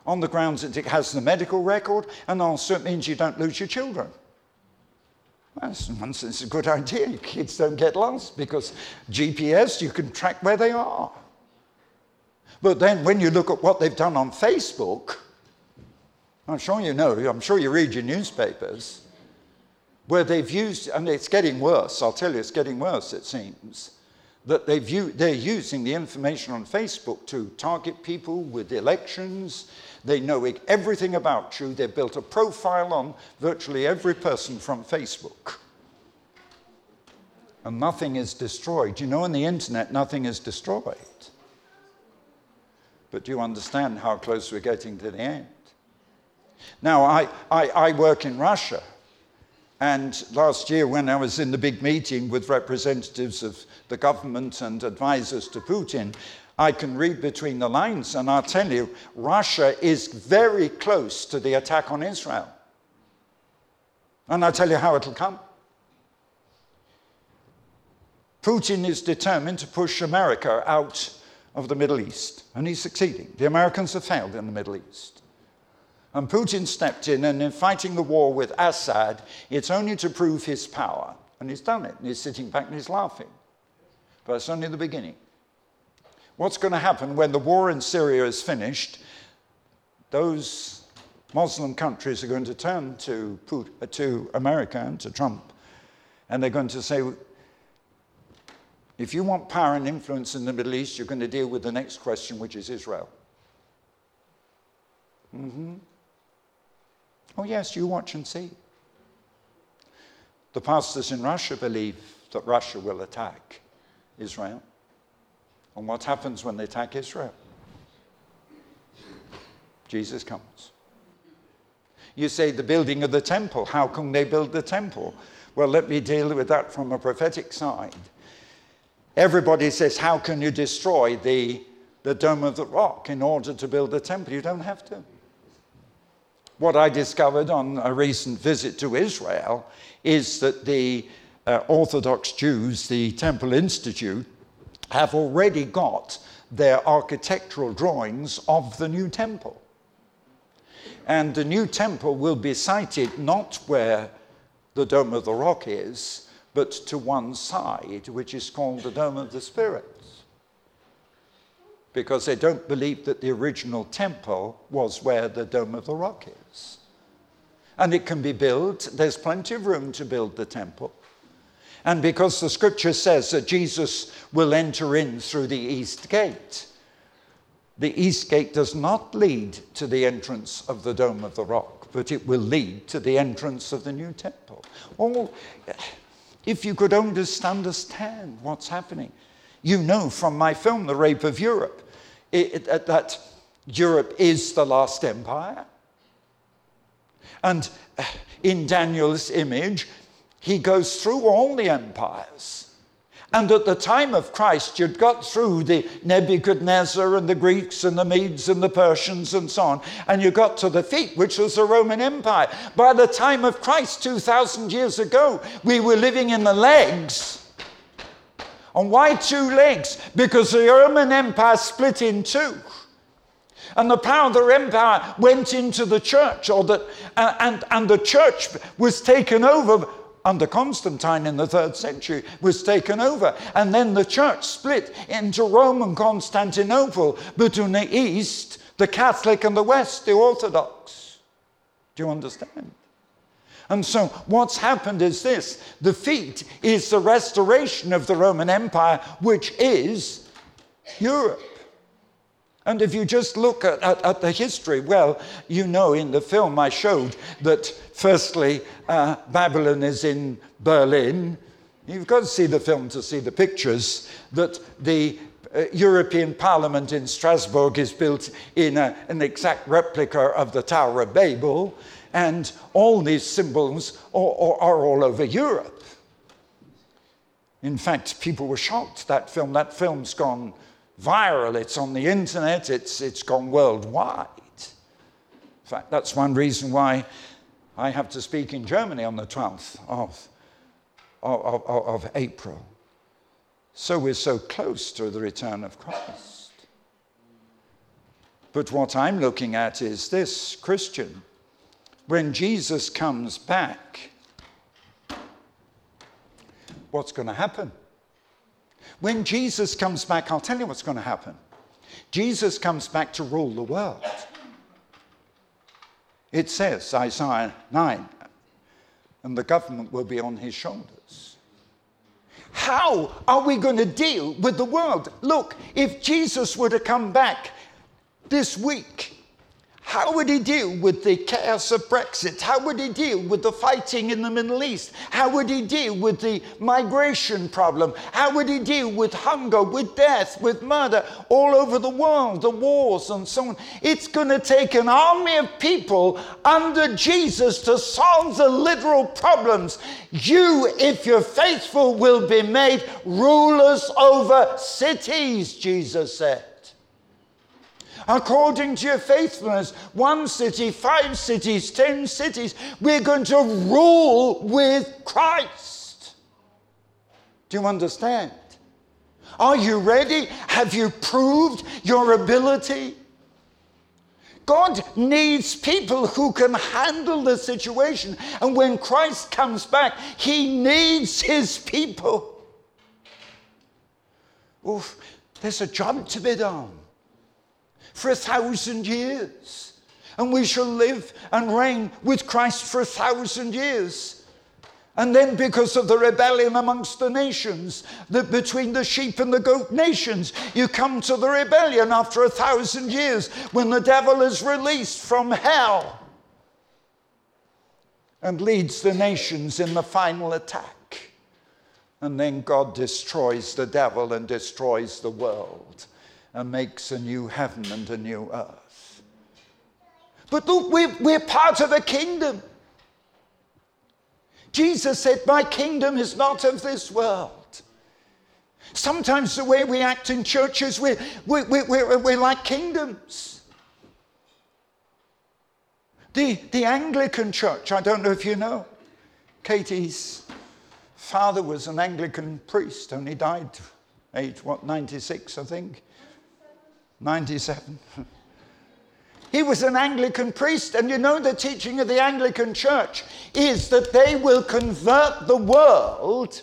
on the grounds that it has the medical record and also it means you don't lose your children. Well, it's a good idea. [laughs] Kids don't get lost because GPS, you can track where they are. But then when you look at what they've done on Facebook, I'm sure you know, I'm sure you read your newspapers, where they've used, and it's getting worse, I'll tell you, it's getting worse, it seems, that they've they're using the information on Facebook to target people with elections. They know everything about you. They've built a profile on virtually every person from Facebook. And nothing is destroyed. You know, on the internet, nothing is destroyed. But do you understand how close we're getting to the end? Now, I, I, I work in Russia. And last year, when I was in the big meeting with representatives of the government and advisors to Putin, I can read between the lines, and I'll tell you, Russia is very close to the attack on Israel. And I'll tell you how it'll come. Putin is determined to push America out of the Middle East, and he's succeeding. The Americans have failed in the Middle East. And Putin stepped in, and in fighting the war with Assad, it's only to prove his power. And he's done it, and he's sitting back and he's laughing. But it's only the beginning. What's going to happen when the war in Syria is finished? Those Muslim countries are going to turn to, Putin, to America and to Trump, and they're going to say, if you want power and influence in the Middle East, you're going to deal with the next question, which is Israel. Mm-hmm. Oh, yes, you watch and see. The pastors in Russia believe that Russia will attack Israel. And what happens when they attack Israel? Jesus comes. You say the building of the temple. How can they build the temple? Well, let me deal with that from a prophetic side. Everybody says, How can you destroy the, the Dome of the Rock in order to build the temple? You don't have to. What I discovered on a recent visit to Israel is that the uh, Orthodox Jews, the Temple Institute, have already got their architectural drawings of the new temple. And the new temple will be sited not where the Dome of the Rock is, but to one side, which is called the Dome of the Spirits. Because they don't believe that the original temple was where the Dome of the Rock is. And it can be built, there's plenty of room to build the temple. And because the scripture says that Jesus will enter in through the east gate, the east gate does not lead to the entrance of the Dome of the Rock, but it will lead to the entrance of the new temple. Oh, if you could only understand what's happening. You know from my film, The Rape of Europe, it, it, that Europe is the last empire. And uh, in Daniel's image, he goes through all the empires. And at the time of Christ, you'd got through the Nebuchadnezzar and the Greeks and the Medes and the Persians and so on, and you got to the feet, which was the Roman Empire. By the time of Christ, 2,000 years ago, we were living in the legs. And why two legs? Because the Roman Empire split in two. And the power of the empire went into the church, or the, uh, and, and the church was taken over under Constantine in the third century was taken over. And then the church split into Rome and Constantinople between the East, the Catholic, and the West, the Orthodox. Do you understand? And so, what's happened is this the feet is the restoration of the Roman Empire, which is Europe. And if you just look at, at, at, the history, well, you know in the film I showed that firstly, uh, Babylon is in Berlin. You've got to see the film to see the pictures, that the uh, European Parliament in Strasbourg is built in a, an exact replica of the Tower of Babel, and all these symbols are, are, all over Europe. In fact, people were shocked that film. That film's gone viral, it's on the internet, it's, it's gone worldwide. In fact, that's one reason why I have to speak in Germany on the 12th of, of, of, of April. So we're so close to the return of Christ. But what I'm looking at is this Christian, when Jesus comes back, what's going to happen? When Jesus comes back, I'll tell you what's going to happen. Jesus comes back to rule the world. It says, Isaiah 9, and the government will be on his shoulders. How are we going to deal with the world? Look, if Jesus were to come back this week, how would he deal with the chaos of Brexit? How would he deal with the fighting in the Middle East? How would he deal with the migration problem? How would he deal with hunger, with death, with murder all over the world, the wars and so on? It's going to take an army of people under Jesus to solve the literal problems. You, if you're faithful, will be made rulers over cities, Jesus said according to your faithfulness. One city, five cities, ten cities. We're going to rule with Christ. Do you understand? Are you ready? Have you proved your ability? God needs people who can handle the situation. And when Christ comes back, he needs his people. Oof, there's a job to be done for a thousand years. And we shall live and reign with Christ for a thousand years. And then, because of the rebellion amongst the nations, that between the sheep and the goat nations, you come to the rebellion after a thousand years when the devil is released from hell and leads the nations in the final attack. And then God destroys the devil and destroys the world and makes a new heaven and a new earth. But look, we're, we're part of a kingdom. Jesus said, My kingdom is not of this world. Sometimes the way we act in churches, we're, we're, we're, we're like kingdoms. The, the Anglican church, I don't know if you know, Katie's father was an Anglican priest, only died age, what, 96, I think. 97. [laughs] he was an Anglican priest, and you know the teaching of the Anglican Church is that they will convert the world,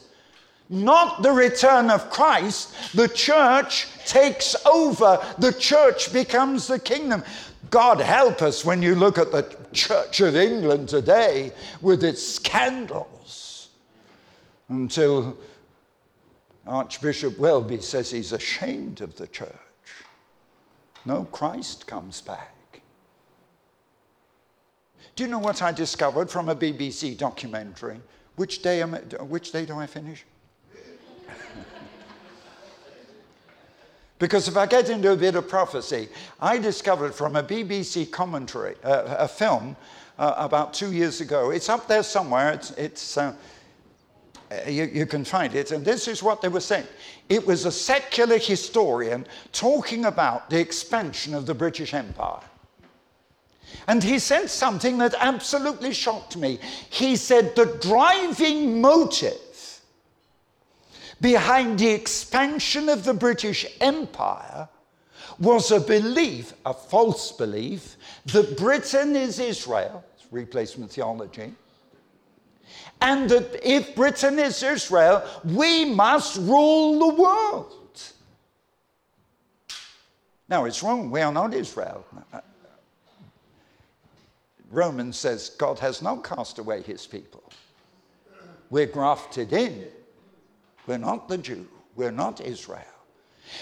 not the return of Christ. The church takes over, the church becomes the kingdom. God help us when you look at the Church of England today with its scandals. Until Archbishop Welby says he's ashamed of the church. No, Christ comes back. Do you know what I discovered from a BBC documentary? Which day, am which day do I finish? [laughs] Because if I get into a bit of prophecy, I discovered from a BBC commentary, uh, a film uh, about two years ago. It's up there somewhere. It's, it's uh, you, you, can find it. And this is what they were saying. It was a secular historian talking about the expansion of the British Empire. And he said something that absolutely shocked me. He said the driving motive behind the expansion of the British Empire was a belief, a false belief, that Britain is Israel, replacement theology, and that if Britain is Israel, we must rule the world. Now, it's wrong. We are not Israel. Romans says God has not cast away his people. We're grafted in. We're not the Jew, we're not Israel.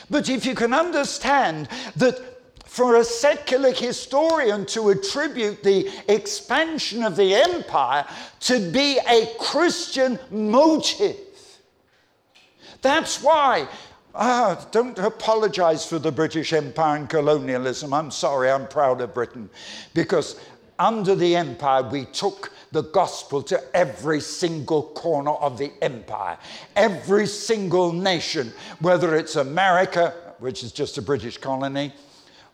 But if you can understand that for a secular historian to attribute the expansion of the empire to be a Christian motive, that's why Ah, don't apologize for the British Empire and colonialism. I'm sorry, I'm proud of Britain. Because under the empire, we took the gospel to every single corner of the empire, every single nation, whether it's America, which is just a British colony,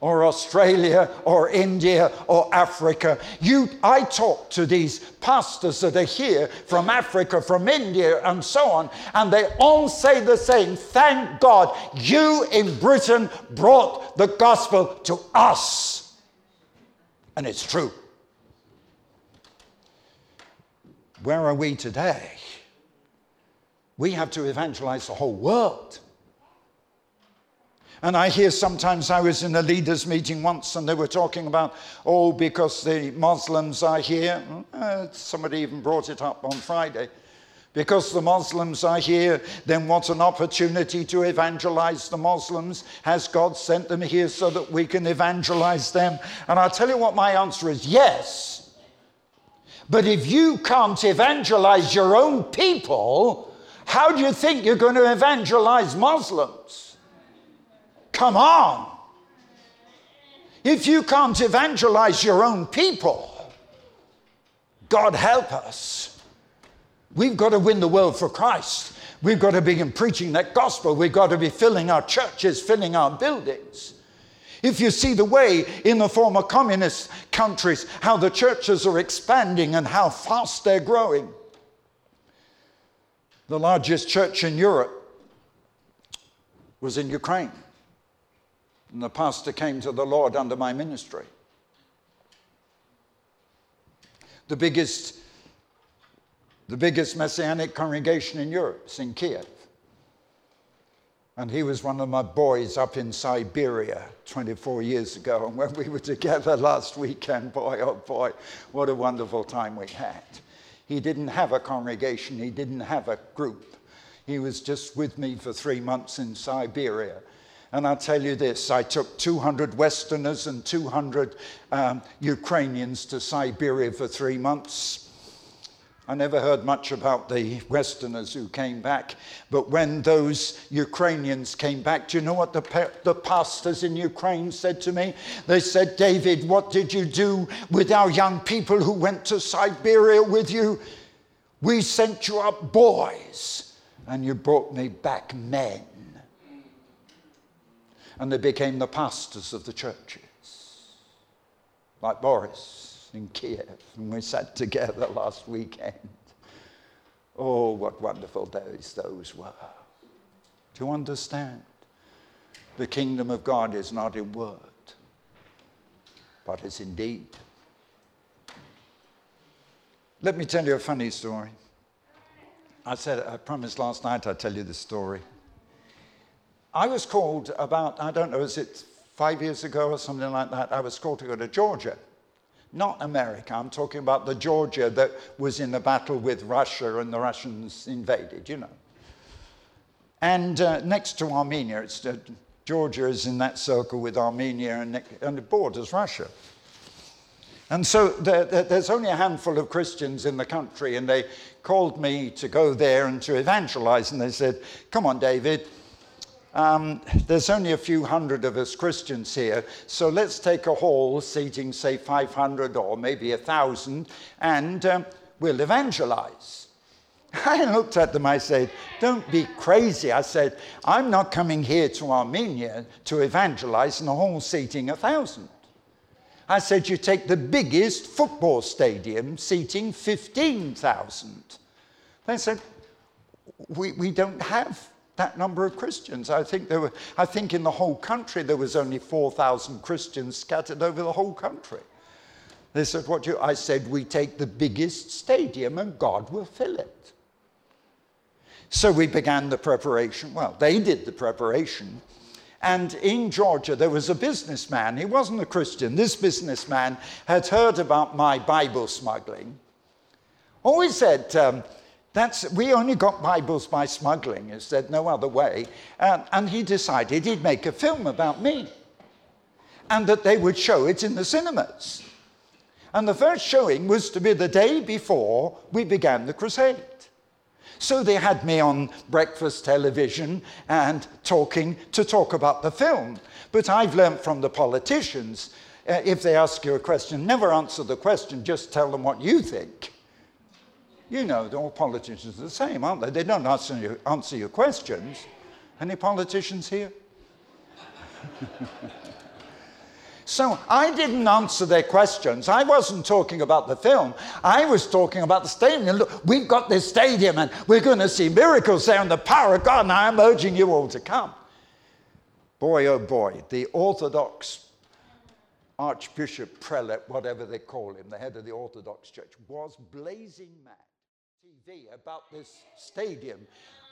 or Australia or India or Africa. You, I talk to these pastors that are here from Africa, from India, and so on, and they all say the same Thank God you in Britain brought the gospel to us. And it's true. Where are we today? We have to evangelize the whole world. And I hear sometimes I was in a leaders' meeting once and they were talking about, oh, because the Muslims are here. Uh, somebody even brought it up on Friday. Because the Muslims are here, then what an opportunity to evangelize the Muslims. Has God sent them here so that we can evangelize them? And I'll tell you what my answer is yes. But if you can't evangelize your own people, how do you think you're going to evangelize Muslims? Come on. If you can't evangelize your own people, God help us. We've got to win the world for Christ. We've got to begin preaching that gospel. We've got to be filling our churches, filling our buildings. If you see the way in the former communist countries, how the churches are expanding and how fast they're growing. The largest church in Europe was in Ukraine. And the pastor came to the Lord under my ministry. The biggest, the biggest messianic congregation in Europe is in Kiev. And he was one of my boys up in Siberia 24 years ago. And when we were together last weekend, boy, oh boy, what a wonderful time we had. He didn't have a congregation, he didn't have a group. He was just with me for three months in Siberia. And I'll tell you this I took 200 Westerners and 200 um, Ukrainians to Siberia for three months. I never heard much about the Westerners who came back, but when those Ukrainians came back, do you know what the, the pastors in Ukraine said to me? They said, David, what did you do with our young people who went to Siberia with you? We sent you up boys, and you brought me back men. And they became the pastors of the churches, like Boris in Kiev, and we sat together last weekend. Oh, what wonderful days those were. Do you understand? The kingdom of God is not in word, but it's in deed. Let me tell you a funny story. I said, I promised last night I'd tell you the story. I was called about, I don't know, is it five years ago or something like that? I was called to go to Georgia. Not America, I'm talking about the Georgia that was in the battle with Russia and the Russians invaded, you know. And uh, next to Armenia, it's, uh, Georgia is in that circle with Armenia and, and it borders Russia. And so there, there, there's only a handful of Christians in the country, and they called me to go there and to evangelize. And they said, Come on, David, um, there's only a few hundred of us Christians here, so let's take a hall seating, say, 500 or maybe 1,000, and um, we'll evangelize. [laughs] I looked at them, I said, Don't be crazy. I said, I'm not coming here to Armenia to evangelize in a hall seating 1,000. I said, you take the biggest football stadium seating 15,000. They said, we, we don't have that number of Christians. I think, there were, I think in the whole country there was only 4,000 Christians scattered over the whole country. They said, what you, I said, we take the biggest stadium and God will fill it. So we began the preparation. Well, they did the preparation. And in Georgia, there was a businessman. He wasn't a Christian. This businessman had heard about my Bible smuggling. Always said, um, that's, we only got Bibles by smuggling. He said, no other way. And, and he decided he'd make a film about me and that they would show it in the cinemas. And the first showing was to be the day before we began the crusade. So they had me on breakfast television and talking to talk about the film. But I've learned from the politicians uh, if they ask you a question, never answer the question, just tell them what you think. You know, all politicians are the same, aren't they? They don't answer your, answer your questions. Any politicians here? [laughs] So I didn't answer their questions. I wasn't talking about the film. I was talking about the stadium. Look, we've got this stadium and we're going to see miracles there and the power of God, and I'm urging you all to come. Boy, oh boy, the Orthodox Archbishop, Prelate, whatever they call him, the head of the Orthodox Church, was blazing mad. TV about this stadium.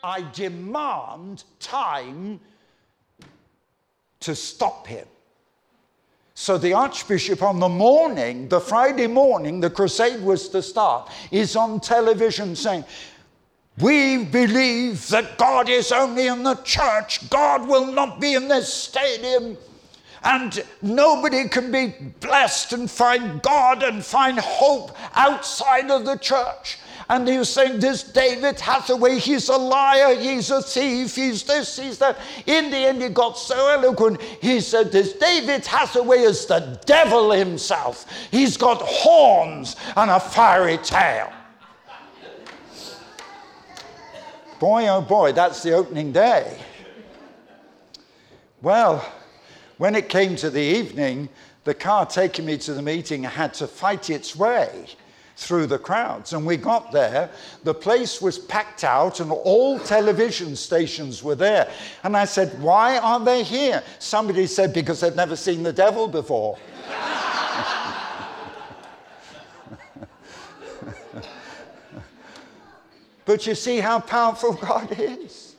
I demand time to stop him. So the Archbishop, on the morning, the Friday morning, the crusade was to start, is on television saying, We believe that God is only in the church, God will not be in this stadium. And nobody can be blessed and find God and find hope outside of the church. And he was saying, This David Hathaway, he's a liar, he's a thief, he's this, he's that. In the end, he got so eloquent, he said, This David Hathaway is the devil himself. He's got horns and a fiery tail. boy, oh boy, that's the opening day. Well, when it came to the evening, the car taking me to the meeting had to fight its way through the crowds. And we got there, the place was packed out, and all television stations were there. And I said, Why aren't they here? Somebody said, Because they've never seen the devil before. [laughs] but you see how powerful God is.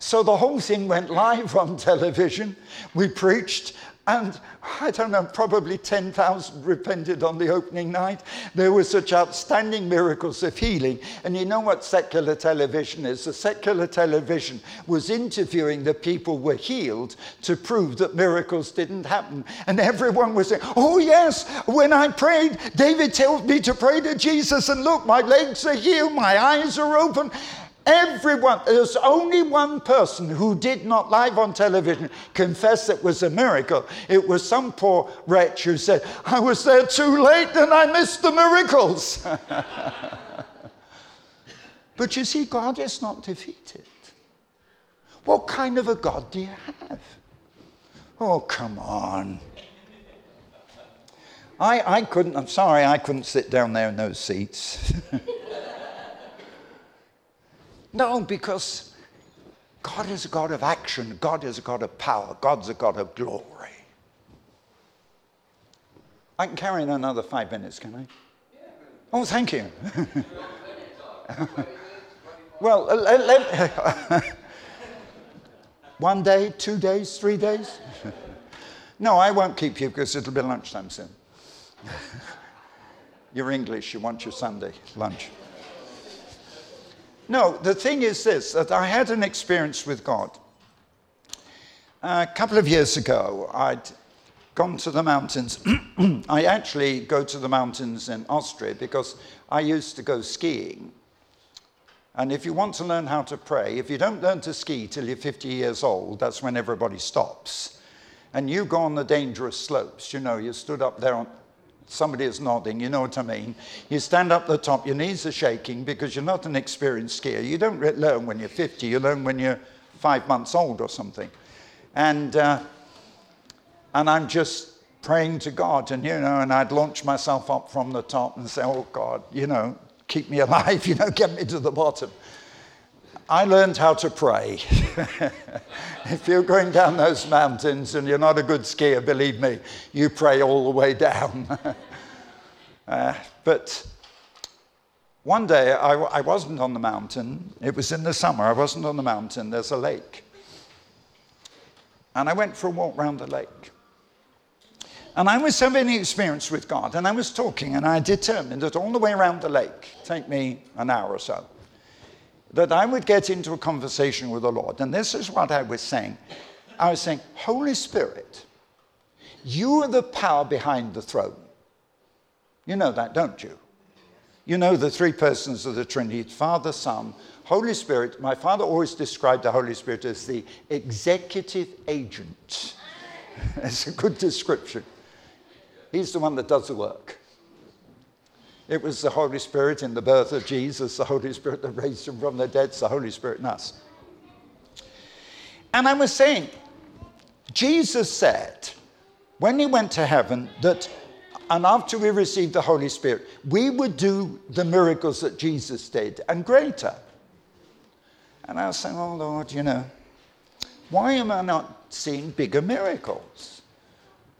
So the whole thing went live on television. We preached, and I don't know, probably 10,000 repented on the opening night. There were such outstanding miracles of healing. And you know what secular television is? The secular television was interviewing the people who were healed to prove that miracles didn't happen. And everyone was saying, Oh, yes, when I prayed, David told me to pray to Jesus, and look, my legs are healed, my eyes are open. Everyone, there's only one person who did not live on television confess it was a miracle. It was some poor wretch who said, I was there too late and I missed the miracles. [laughs] but you see, God is not defeated. What kind of a God do you have? Oh, come on. I, I couldn't, I'm sorry, I couldn't sit down there in those seats. [laughs] No, because God is a God of action, God is a God of power, God's a God of glory. I can carry on another five minutes, can I? Oh, thank you. [laughs] well, uh, let, let, [laughs] One day, two days, three days? [laughs] no, I won't keep you because it'll be lunchtime soon. You're English, you want your Sunday lunch. No, the thing is this that I had an experience with God. A couple of years ago, I'd gone to the mountains. [clears throat] I actually go to the mountains in Austria because I used to go skiing. And if you want to learn how to pray, if you don't learn to ski till you're 50 years old, that's when everybody stops. And you go on the dangerous slopes. You know, you stood up there on, somebody is nodding, you know what I mean. You stand up the top, your knees are shaking because you're not an experienced skier. You don't learn when you're 50, you learn when you're five months old or something. And uh, and I'm just praying to God, and you know, and I'd launch myself up from the top and say, Oh God, you know, keep me [laughs] alive, you know, get me to the bottom. I learned how to pray. [laughs] if you're going down those mountains and you're not a good skier, believe me, you pray all the way down. [laughs] uh, but one day I, I wasn't on the mountain. It was in the summer. I wasn't on the mountain. There's a lake. And I went for a walk around the lake. And I was having an experience with God, and I was talking, and I determined that all the way around the lake, take me an hour or so, that I would get into a conversation with the Lord. And this is what I was saying. I was saying, Holy Spirit, you are the power behind the throne. You know that, don't you? You know the three persons of the Trinity Father, Son, Holy Spirit. My father always described the Holy Spirit as the executive agent. [laughs] It's a good description. He's the one that does the work. It was the Holy Spirit in the birth of Jesus, the Holy Spirit that raised him from the dead, it's the Holy Spirit in us. And I was saying, Jesus said when he went to heaven that, and after we received the Holy Spirit, we would do the miracles that Jesus did and greater. And I was saying, Oh Lord, you know, why am I not seeing bigger miracles?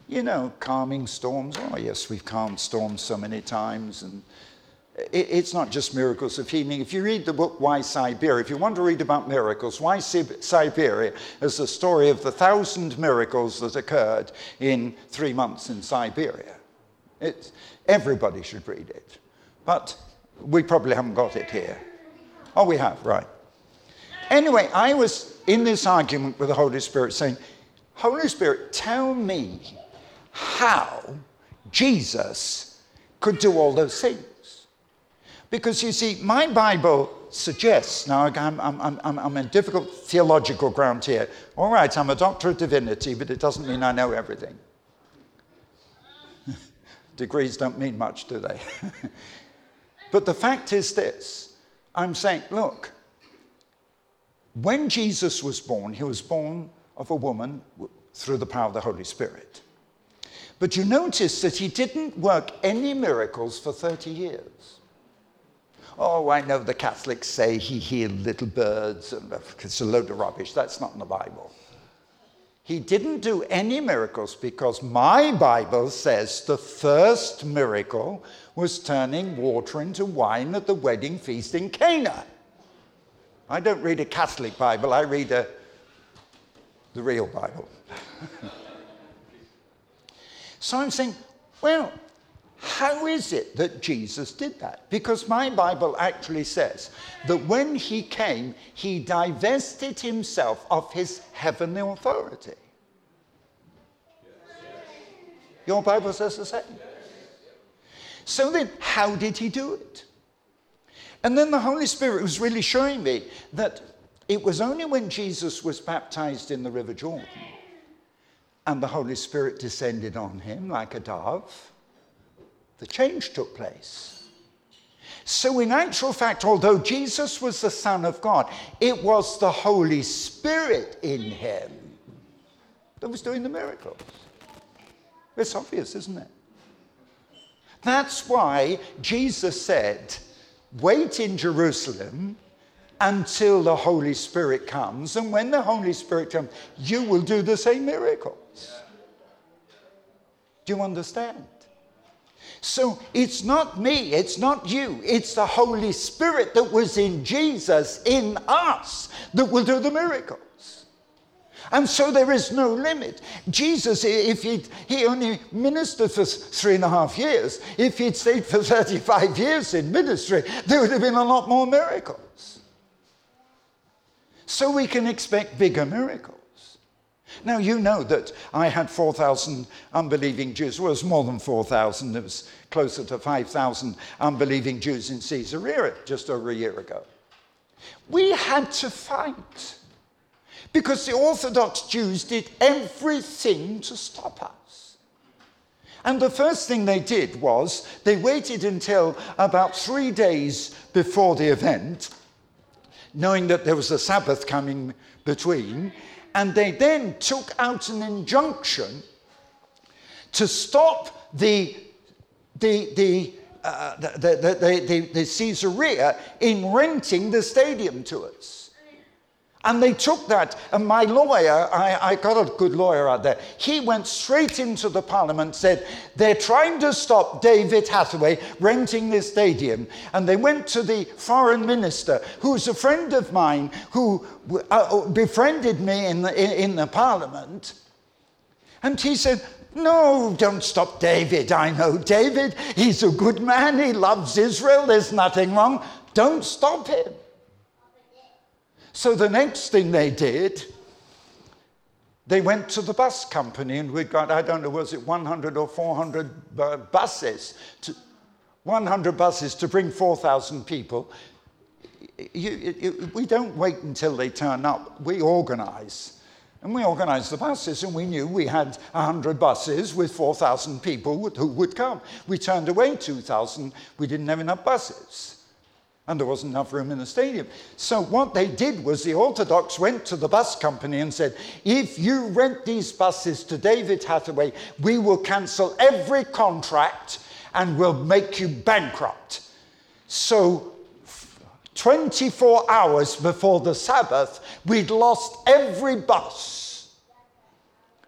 You know, calming storms. Oh, yes, we've calmed storms so many times. And it, it's not just miracles of healing. If you read the book Why Siberia, if you want to read about miracles, Why Siberia is the story of the thousand miracles that occurred in three months in Siberia. It's, everybody should read it. But we probably haven't got it here. Oh, we have, right. Anyway, I was in this argument with the Holy Spirit saying, Holy Spirit, tell me how Jesus could do all those things. Because you see, my Bible suggests, now I'm, I'm, I'm, I'm in difficult theological ground here. All right, I'm a doctor of divinity, but it doesn't mean I know everything. [laughs] Degrees don't mean much, do they? [laughs] but the fact is this I'm saying, look, when Jesus was born, he was born of a woman through the power of the Holy Spirit. But you notice that he didn't work any miracles for 30 years. Oh, I know the Catholics say he healed little birds, and uh, it's a load of rubbish. That's not in the Bible. He didn't do any miracles because my Bible says the first miracle was turning water into wine at the wedding feast in Cana. I don't read a Catholic Bible, I read a, the real Bible. [laughs] So I'm saying, well, how is it that Jesus did that? Because my Bible actually says that when he came, he divested himself of his heavenly authority. Your Bible says the same. So then, how did he do it? And then the Holy Spirit was really showing me that it was only when Jesus was baptized in the River Jordan and the Holy Spirit descended on him like a dove, the change took place. So, in actual fact, although Jesus was the Son of God, it was the Holy Spirit in him that was doing the miracles. It's obvious, isn't it? That's why Jesus said, Wait in Jerusalem until the Holy Spirit comes. And when the Holy Spirit comes, you will do the same Do you understand? So it's not me, it's not you, it's the Holy Spirit that was in Jesus, in us, that will do the miracles. And so there is no limit. Jesus, if he he only ministered for three and a half years, if he'd stayed for 35 years in ministry, there would have been a lot more miracles. So we can expect bigger miracles. Now, you know that I had 4,000 unbelieving Jews. Well, it was more than 4,000. It was closer to 5,000 unbelieving Jews in Caesarea just over a year ago. We had to fight because the Orthodox Jews did everything to stop us. And the first thing they did was they waited until about three days before the event, knowing that there was a Sabbath coming between, and they then took out an injunction to stop the, the, the, uh, the, the, the, the, Caesarea in renting the stadium to us. And they took that, and my lawyer, I, I, got a good lawyer out there, he went straight into the parliament, said, They're trying to stop David Hathaway renting this stadium. And they went to the foreign minister, who's a friend of mine, who uh, befriended me in the, in, in the parliament. And he said, no, don't stop David. I know David. He's a good man. He loves Israel. There's nothing wrong. Don't stop him. So the next thing they did, they went to the bus company and we got, I don't know, was it 100 or 400 uh, buses? To, 100 buses to bring 4,000 people. You, you, we don't wait until they turn up, we organize. And we organized the buses, and we knew we had 100 buses with 4,000 people who would come. We turned away 2,000, we didn't have enough buses and there wasn't enough room in the stadium. So, what they did was the Orthodox went to the bus company and said, If you rent these buses to David Hathaway, we will cancel every contract and we'll make you bankrupt. So, 24 hours before the Sabbath, we'd lost every bus.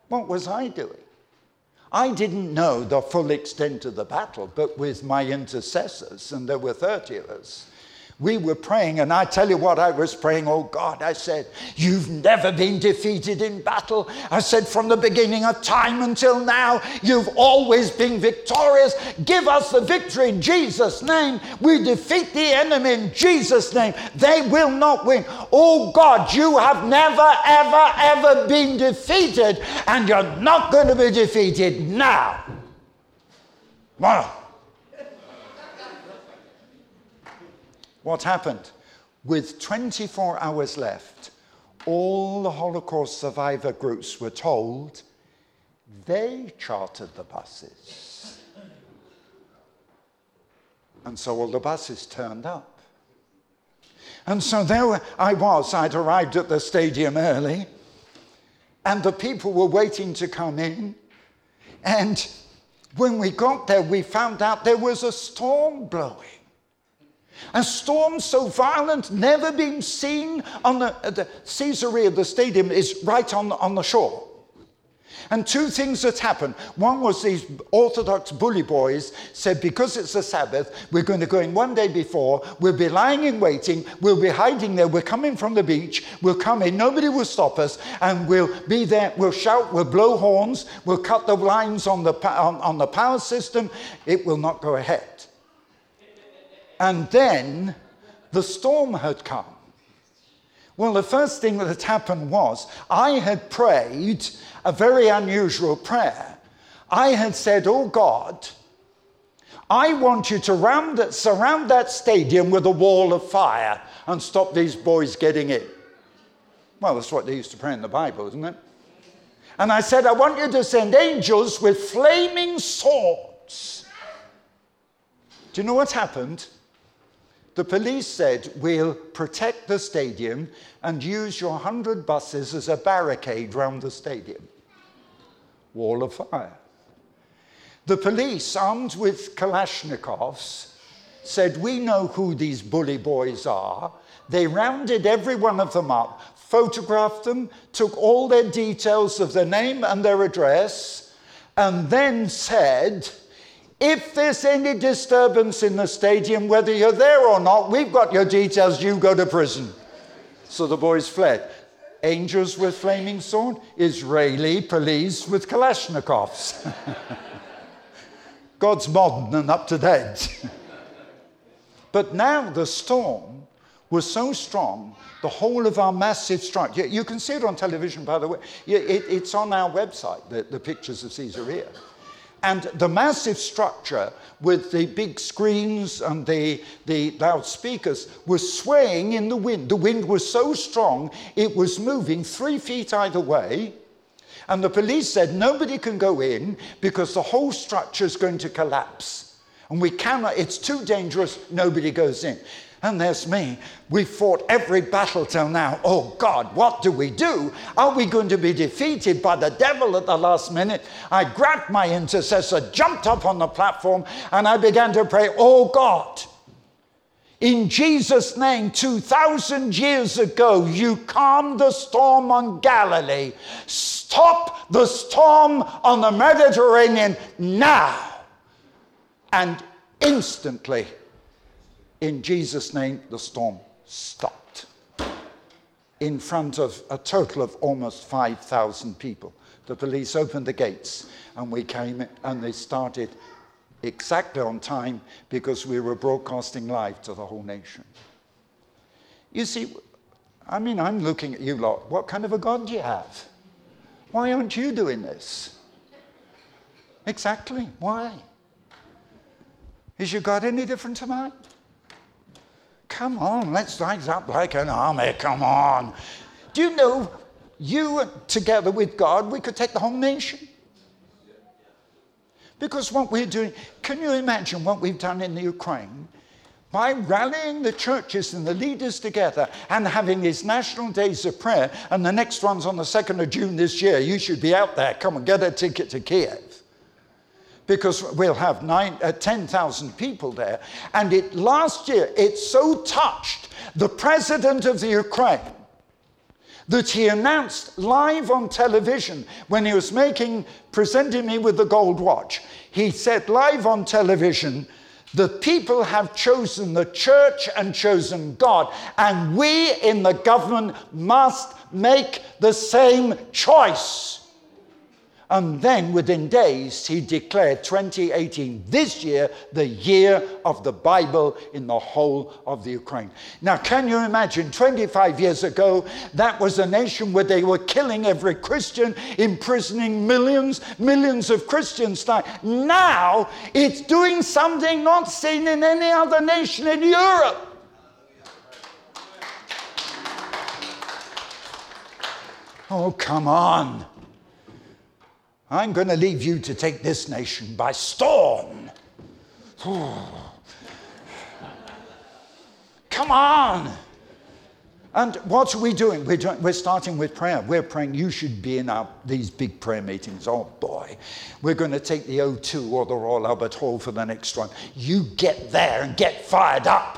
What was I doing? I didn't know the full extent of the battle, but with my intercessors, and there were 30 of us, we were praying, and I tell you what, I was praying, oh God, I said, You've never been defeated in battle. I said, From the beginning of time until now, you've always been victorious. Give us the victory in Jesus' name. We defeat the enemy in Jesus' name. They will not win. Oh God, you have never, ever, ever been defeated, and you're not going to be defeated now. Wow. What happened? With 24 hours left, all the Holocaust survivor groups were told they chartered the buses. And so all the buses turned up. And so there I was, I'd arrived at the stadium early, and the people were waiting to come in. And when we got there, we found out there was a storm blowing. A storm so violent, never been seen on the, the Caesarea, the stadium is right on, on the shore. And two things that happened. One was these Orthodox bully boys said, because it's a Sabbath, we're going to go in one day before, we'll be lying in waiting, we'll be hiding there, we're coming from the beach, we'll come in, nobody will stop us, and we'll be there, we'll shout, we'll blow horns, we'll cut the lines on the, on, on the power system, it will not go ahead. And then the storm had come. Well, the first thing that had happened was I had prayed a very unusual prayer. I had said, Oh God, I want you to that, surround that stadium with a wall of fire and stop these boys getting in. Well, that's what they used to pray in the Bible, isn't it? And I said, I want you to send angels with flaming swords. Do you know what happened? The police said, We'll protect the stadium and use your 100 buses as a barricade round the stadium. Wall of fire. The police, armed with Kalashnikovs, said, We know who these bully boys are. They rounded every one of them up, photographed them, took all their details of their name and their address, and then said, if there's any disturbance in the stadium, whether you're there or not, we've got your details, you go to prison. So the boys fled. Angels with flaming sword, Israeli police with Kalashnikovs. [laughs] God's modern and up to date. [laughs] but now the storm was so strong, the whole of our massive structure, you can see it on television, by the way. It, it's on our website, the, the pictures of Caesarea. And the massive structure with the big screens and the, the loudspeakers was swaying in the wind. The wind was so strong, it was moving three feet either way. And the police said nobody can go in because the whole structure is going to collapse. And we cannot, it's too dangerous, nobody goes in. And there's me. We fought every battle till now. Oh God, what do we do? Are we going to be defeated by the devil at the last minute? I grabbed my intercessor, jumped up on the platform, and I began to pray, Oh God, in Jesus' name, 2,000 years ago, you calmed the storm on Galilee. Stop the storm on the Mediterranean now. And instantly, in Jesus' name, the storm stopped in front of a total of almost 5,000 people. The police opened the gates and we came and they started exactly on time because we were broadcasting live to the whole nation. You see, I mean, I'm looking at you lot. What kind of a God do you have? Why aren't you doing this? Exactly. Why? Is your God any different to mine? Come on, let's rise up like an army. Come on. Do you know, you together with God, we could take the whole nation? Because what we're doing, can you imagine what we've done in the Ukraine? By rallying the churches and the leaders together and having these national days of prayer, and the next one's on the 2nd of June this year, you should be out there. Come and get a ticket to Kiev because we'll have uh, 10,000 people there. And it, last year, it so touched the president of the Ukraine that he announced live on television when he was making, presenting me with the gold watch. He said live on television, the people have chosen the church and chosen God, and we in the government must make the same choice. And then within days, he declared 2018, this year, the year of the Bible in the whole of the Ukraine. Now, can you imagine 25 years ago, that was a nation where they were killing every Christian, imprisoning millions, millions of Christians. Now, it's doing something not seen in any other nation in Europe. Oh, come on. I'm going to leave you to take this nation by storm. [sighs] Come on. And what are we doing? We're, doing? we're, starting with prayer. We're praying. You should be in our, these big prayer meetings. Oh boy. We're going to take the O2 or the Royal Albert Hall for the next one. You get there and get fired up.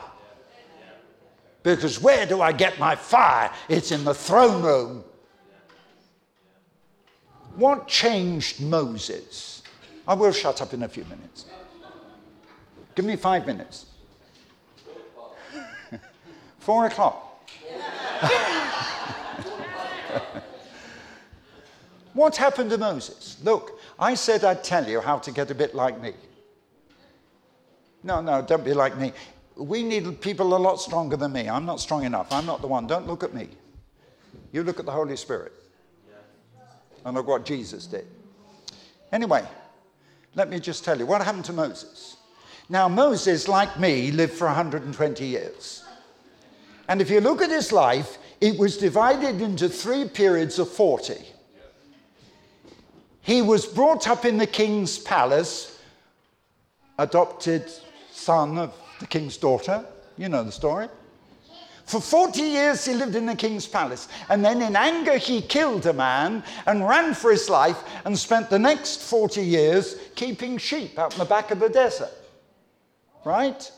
Because where do I get my fire? It's in the throne room. What changed Moses? I will shut up in a few minutes. Give me five minutes. [laughs] Four o'clock. [laughs] what happened to Moses? Look, I said I'd tell you how to get a bit like me. No, no, don't be like me. We need people a lot stronger than me. I'm not strong enough. I'm not the one. Don't look at me. You look at the Holy Spirit and look what Jesus did. Anyway, let me just tell you what happened to Moses. Now, Moses, like me, lived for 120 years. And if you look at his life, it was divided into three periods of 40. He was brought up in the king's palace, adopted son of the king's daughter. You know the story. For 40 years, he lived in the king's palace. And then, in anger, he killed a man and ran for his life and spent the next 40 years keeping sheep out in the back of the desert. Right?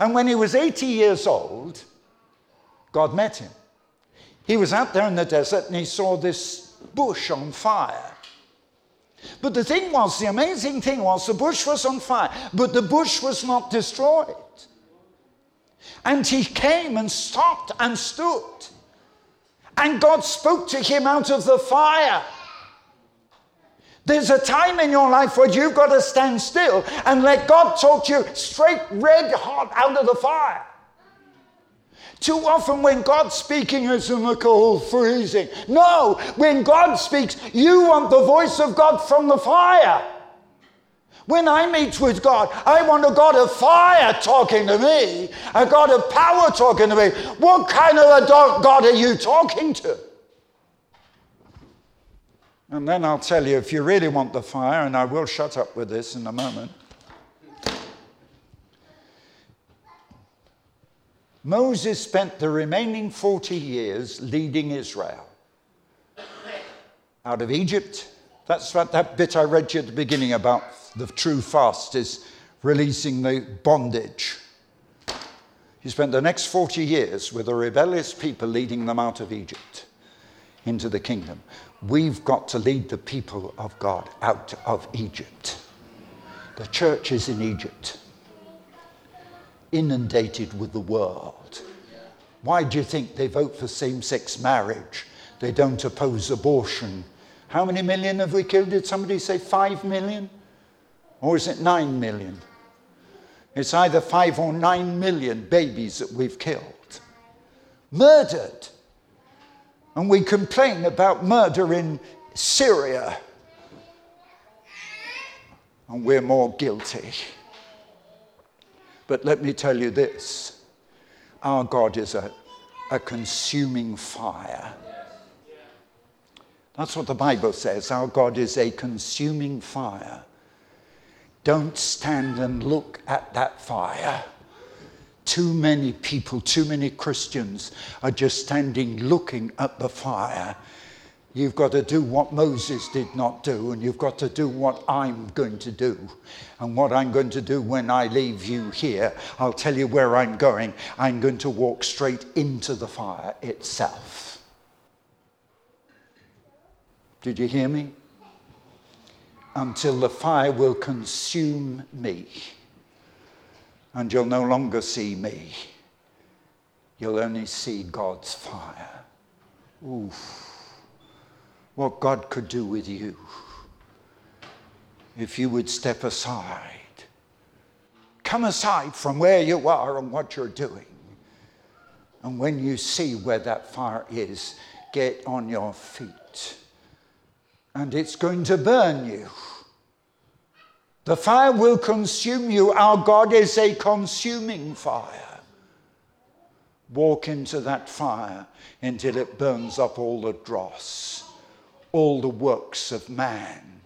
And when he was 80 years old, God met him. He was out there in the desert and he saw this bush on fire. But the thing was, the amazing thing was, the bush was on fire, but the bush was not destroyed. And he came and stopped and stood. And God spoke to him out of the fire. There's a time in your life where you've got to stand still and let God talk to you straight, red hot out of the fire. Too often, when God's speaking, it's in the cold, freezing. No, when God speaks, you want the voice of God from the fire. When I meet with God, I want a God of fire talking to me, a God of power talking to me. What kind of a God are you talking to? And then I'll tell you if you really want the fire, and I will shut up with this in a moment. Moses spent the remaining 40 years leading Israel out of Egypt. That's what that bit I read you at the beginning about the true fast is releasing the bondage. He spent the next 40 years with a rebellious people leading them out of Egypt into the kingdom. We've got to lead the people of God out of Egypt. The church is in Egypt, inundated with the world. Why do you think they vote for same sex marriage? They don't oppose abortion. How many million have we killed? Did somebody say five million? Or is it nine million? It's either five or nine million babies that we've killed. Murdered. And we complain about murder in Syria. And we're more guilty. But let me tell you this our God is a, a consuming fire. That's what the Bible says. Our God is a consuming fire. Don't stand and look at that fire. Too many people, too many Christians are just standing looking at the fire. You've got to do what Moses did not do, and you've got to do what I'm going to do. And what I'm going to do when I leave you here, I'll tell you where I'm going. I'm going to walk straight into the fire itself. Did you hear me? Until the fire will consume me and you'll no longer see me. You'll only see God's fire. Oof. What God could do with you if you would step aside. Come aside from where you are and what you're doing. And when you see where that fire is, get on your feet. And it's going to burn you. The fire will consume you. Our God is a consuming fire. Walk into that fire until it burns up all the dross, all the works of man.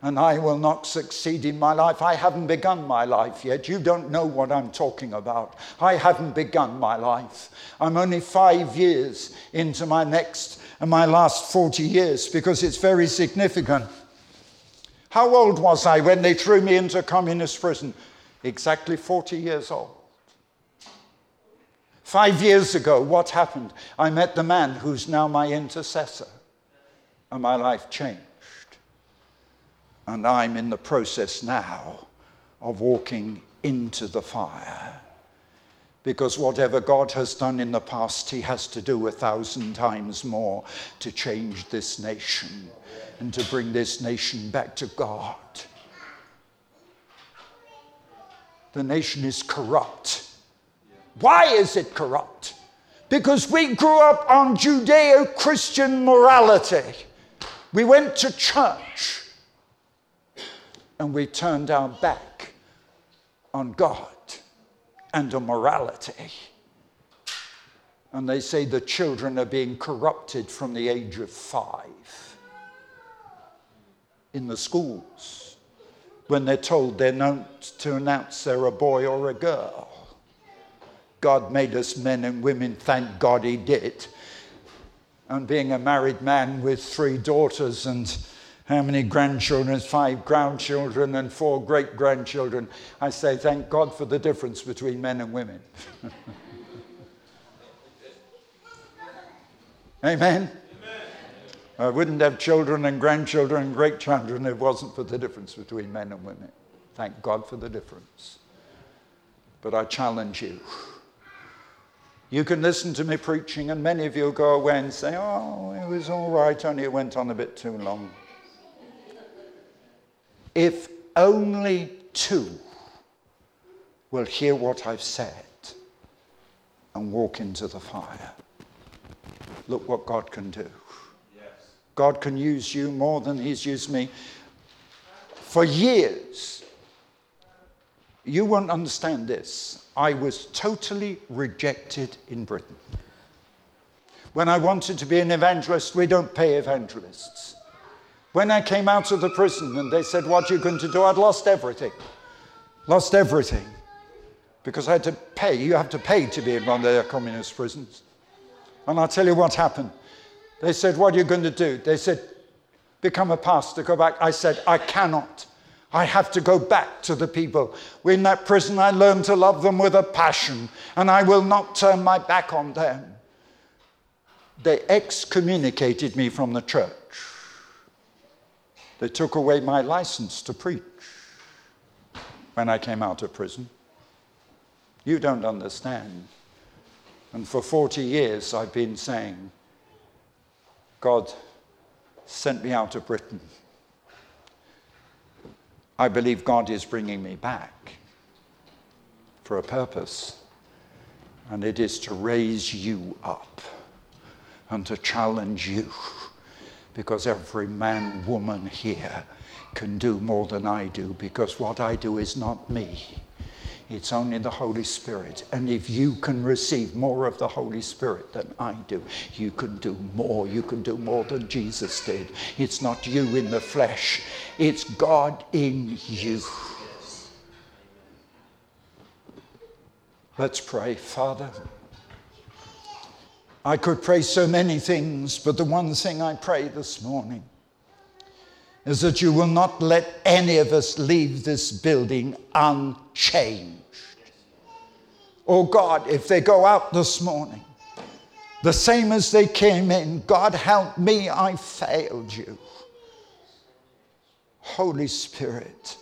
And I will not succeed in my life. I haven't begun my life yet. You don't know what I'm talking about. I haven't begun my life. I'm only five years into my next and my last 40 years because it's very significant. How old was I when they threw me into communist prison? Exactly 40 years old. Five years ago, what happened? I met the man who's now my intercessor, and my life changed. And I'm in the process now of walking into the fire. Because whatever God has done in the past, He has to do a thousand times more to change this nation and to bring this nation back to God. The nation is corrupt. Why is it corrupt? Because we grew up on Judeo Christian morality. We went to church and we turned our back on God and on morality. And they say the children are being corrupted from the age of five in the schools when they're told they're not to announce they're a boy or a girl. God made us men and women, thank God He did. And being a married man with three daughters and how many grandchildren? Five grandchildren and four great grandchildren. I say, thank God for the difference between men and women. [laughs] Amen. I wouldn't have children and grandchildren and great children if it wasn't for the difference between men and women. Thank God for the difference. But I challenge you You can listen to me preaching, and many of you will go away and say, Oh, it was all right, only it went on a bit too long. If only two will hear what I've said and walk into the fire, look what God can do. God can use you more than He's used me. For years, you won't understand this. I was totally rejected in Britain. When I wanted to be an evangelist, we don't pay evangelists. When I came out of the prison and they said, What are you going to do? I'd lost everything. Lost everything. Because I had to pay. You have to pay to be in one of their communist prisons. And I'll tell you what happened. They said, What are you going to do? They said, Become a pastor, go back. I said, I cannot. I have to go back to the people. In that prison, I learned to love them with a passion, and I will not turn my back on them. They excommunicated me from the church. They took away my license to preach when I came out of prison. You don't understand. And for 40 years, I've been saying, God sent me out of Britain. I believe God is bringing me back for a purpose, and it is to raise you up and to challenge you because every man, woman here can do more than I do because what I do is not me. It's only the Holy Spirit. And if you can receive more of the Holy Spirit than I do, you can do more. You can do more than Jesus did. It's not you in the flesh, it's God in you. Let's pray, Father. I could pray so many things, but the one thing I pray this morning is that you will not let any of us leave this building unchanged. Oh God, if they go out this morning, the same as they came in, God help me, I failed you. Holy Spirit,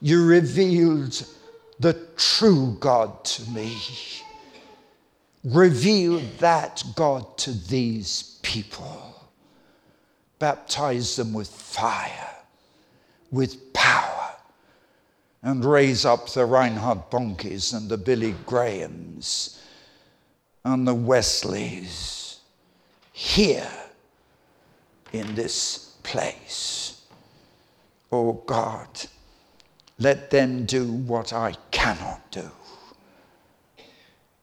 you revealed the true God to me. Reveal that God to these people. Baptize them with fire, with power and raise up the Reinhard Bonnkes and the Billy Grahams and the Wesleys here in this place. Oh God, let them do what I cannot do.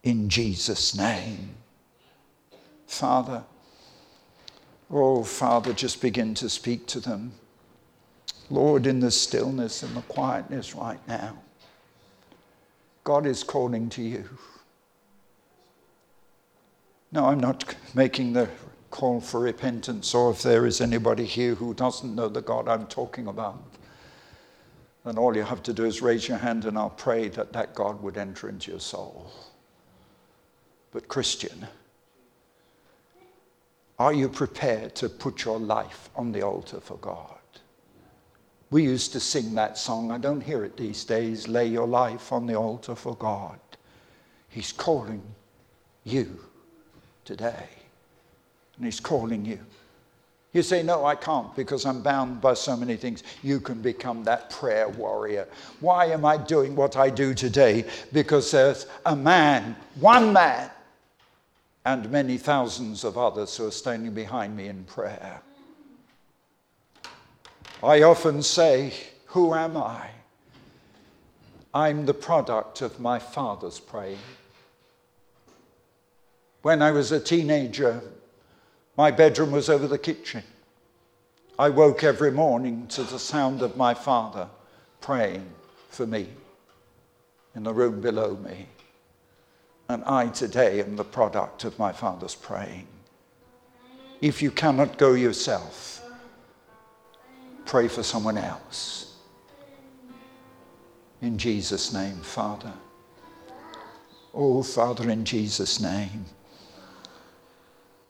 In Jesus' name. Father, oh Father, just begin to speak to them. Lord, in the stillness and the quietness right now, God is calling to you. No, I'm not making the call for repentance, or if there is anybody here who doesn't know the God I'm talking about, then all you have to do is raise your hand and I'll pray that that God would enter into your soul. But, Christian, are you prepared to put your life on the altar for God? We used to sing that song. I don't hear it these days. Lay your life on the altar for God. He's calling you today. And He's calling you. You say, No, I can't because I'm bound by so many things. You can become that prayer warrior. Why am I doing what I do today? Because there's a man, one man, and many thousands of others who are standing behind me in prayer. I often say, Who am I? I'm the product of my father's praying. When I was a teenager, my bedroom was over the kitchen. I woke every morning to the sound of my father praying for me in the room below me. And I today am the product of my father's praying. If you cannot go yourself, pray for someone else. In Jesus' name, Father. Oh, Father, in Jesus' name,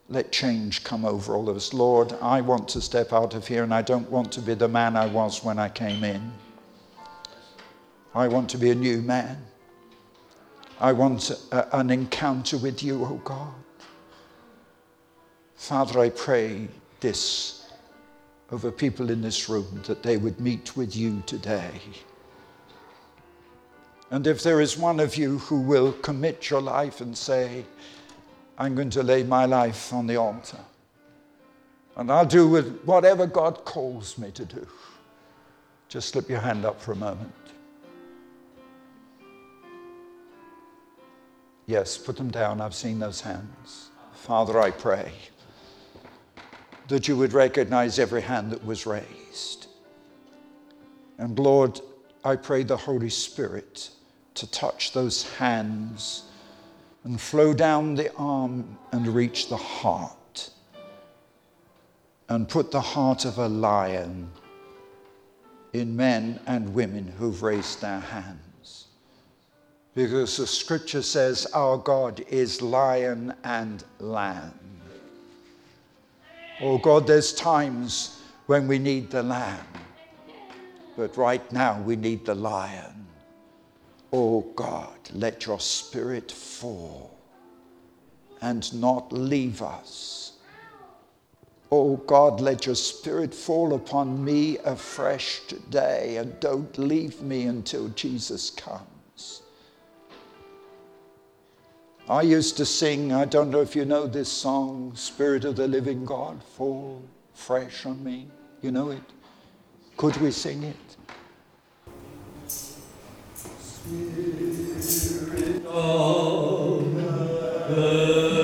let change come over all of us. Lord, I want to step out of here and I don't want to be the man I was when I came in. I want to be a new man. I want a, an encounter with you, O oh God. Father, I pray this over people in this room that they would meet with you today. And if there is one of you who will commit your life and say, I'm going to lay my life on the altar, and I'll do with whatever God calls me to do, just slip your hand up for a moment. Yes, put them down. I've seen those hands. Father, I pray that you would recognize every hand that was raised. And Lord, I pray the Holy Spirit to touch those hands and flow down the arm and reach the heart and put the heart of a lion in men and women who've raised their hands. Because the scripture says our God is lion and lamb. Oh God, there's times when we need the lamb, but right now we need the lion. Oh God, let your spirit fall and not leave us. Oh God, let your spirit fall upon me afresh today and don't leave me until Jesus comes. I used to sing, I don't know if you know this song, Spirit of the Living God, fall fresh on me. You know it? Could we sing it? Spirit of the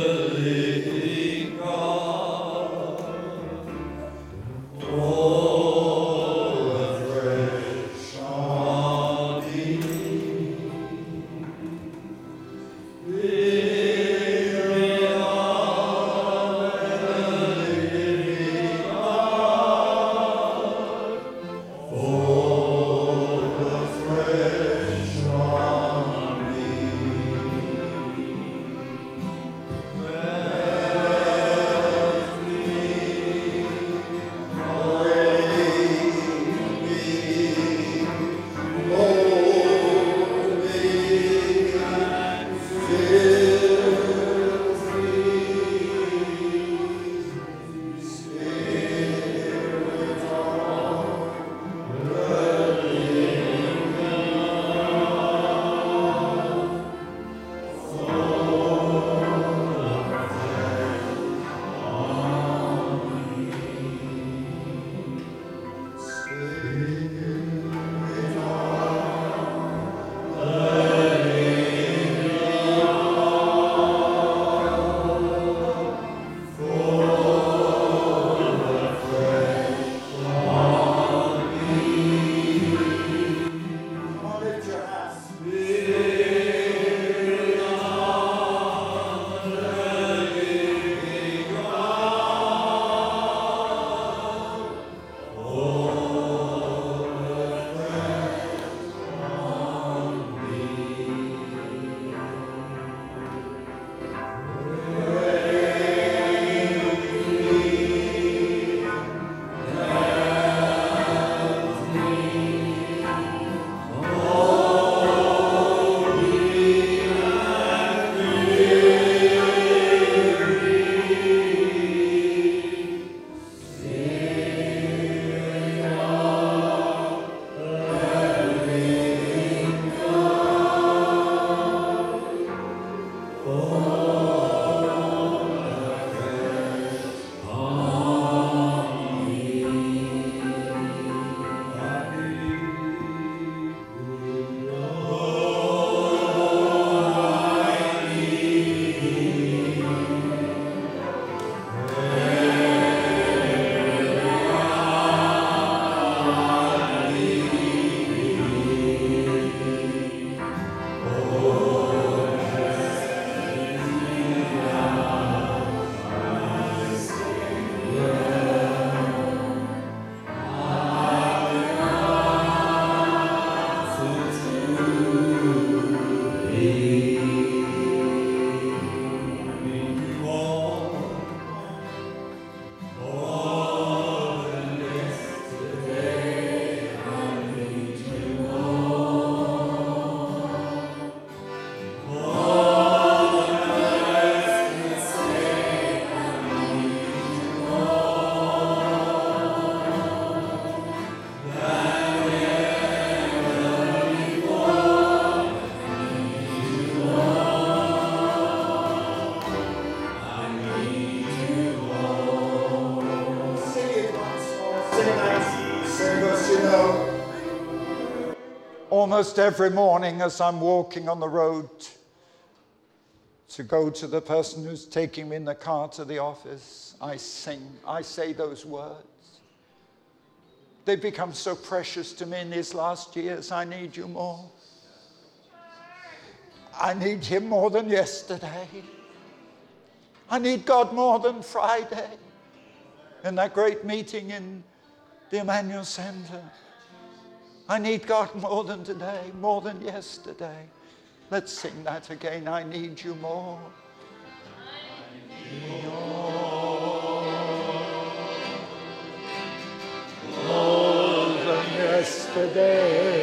almost every morning as I'm walking on the road to go to the person who's taking me in the car to the office, I sing, I say those words. They've become so precious to me in these last years. I need you more. I need Him more than yesterday. I need God more than Friday. In that great meeting in the Emmanuel Center. I need God more than today, more than yesterday. Let's sing that again. I need you more. Need you more. more than yesterday.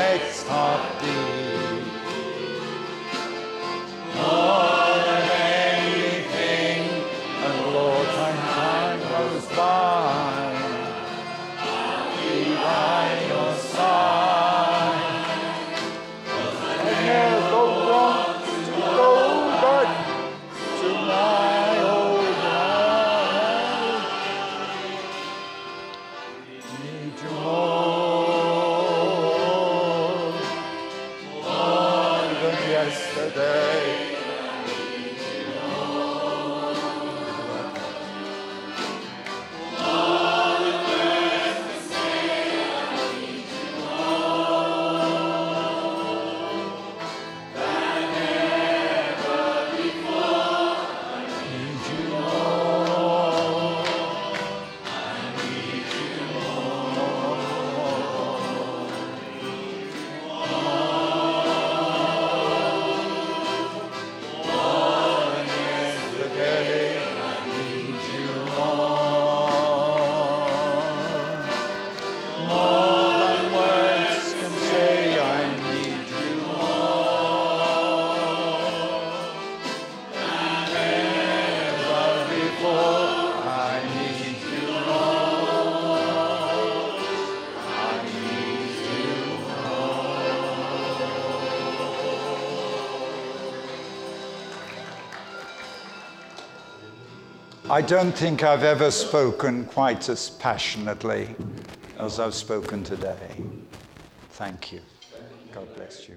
Next heartbeat, I don't think I've ever spoken quite as passionately as I've spoken today. Thank you. God bless you.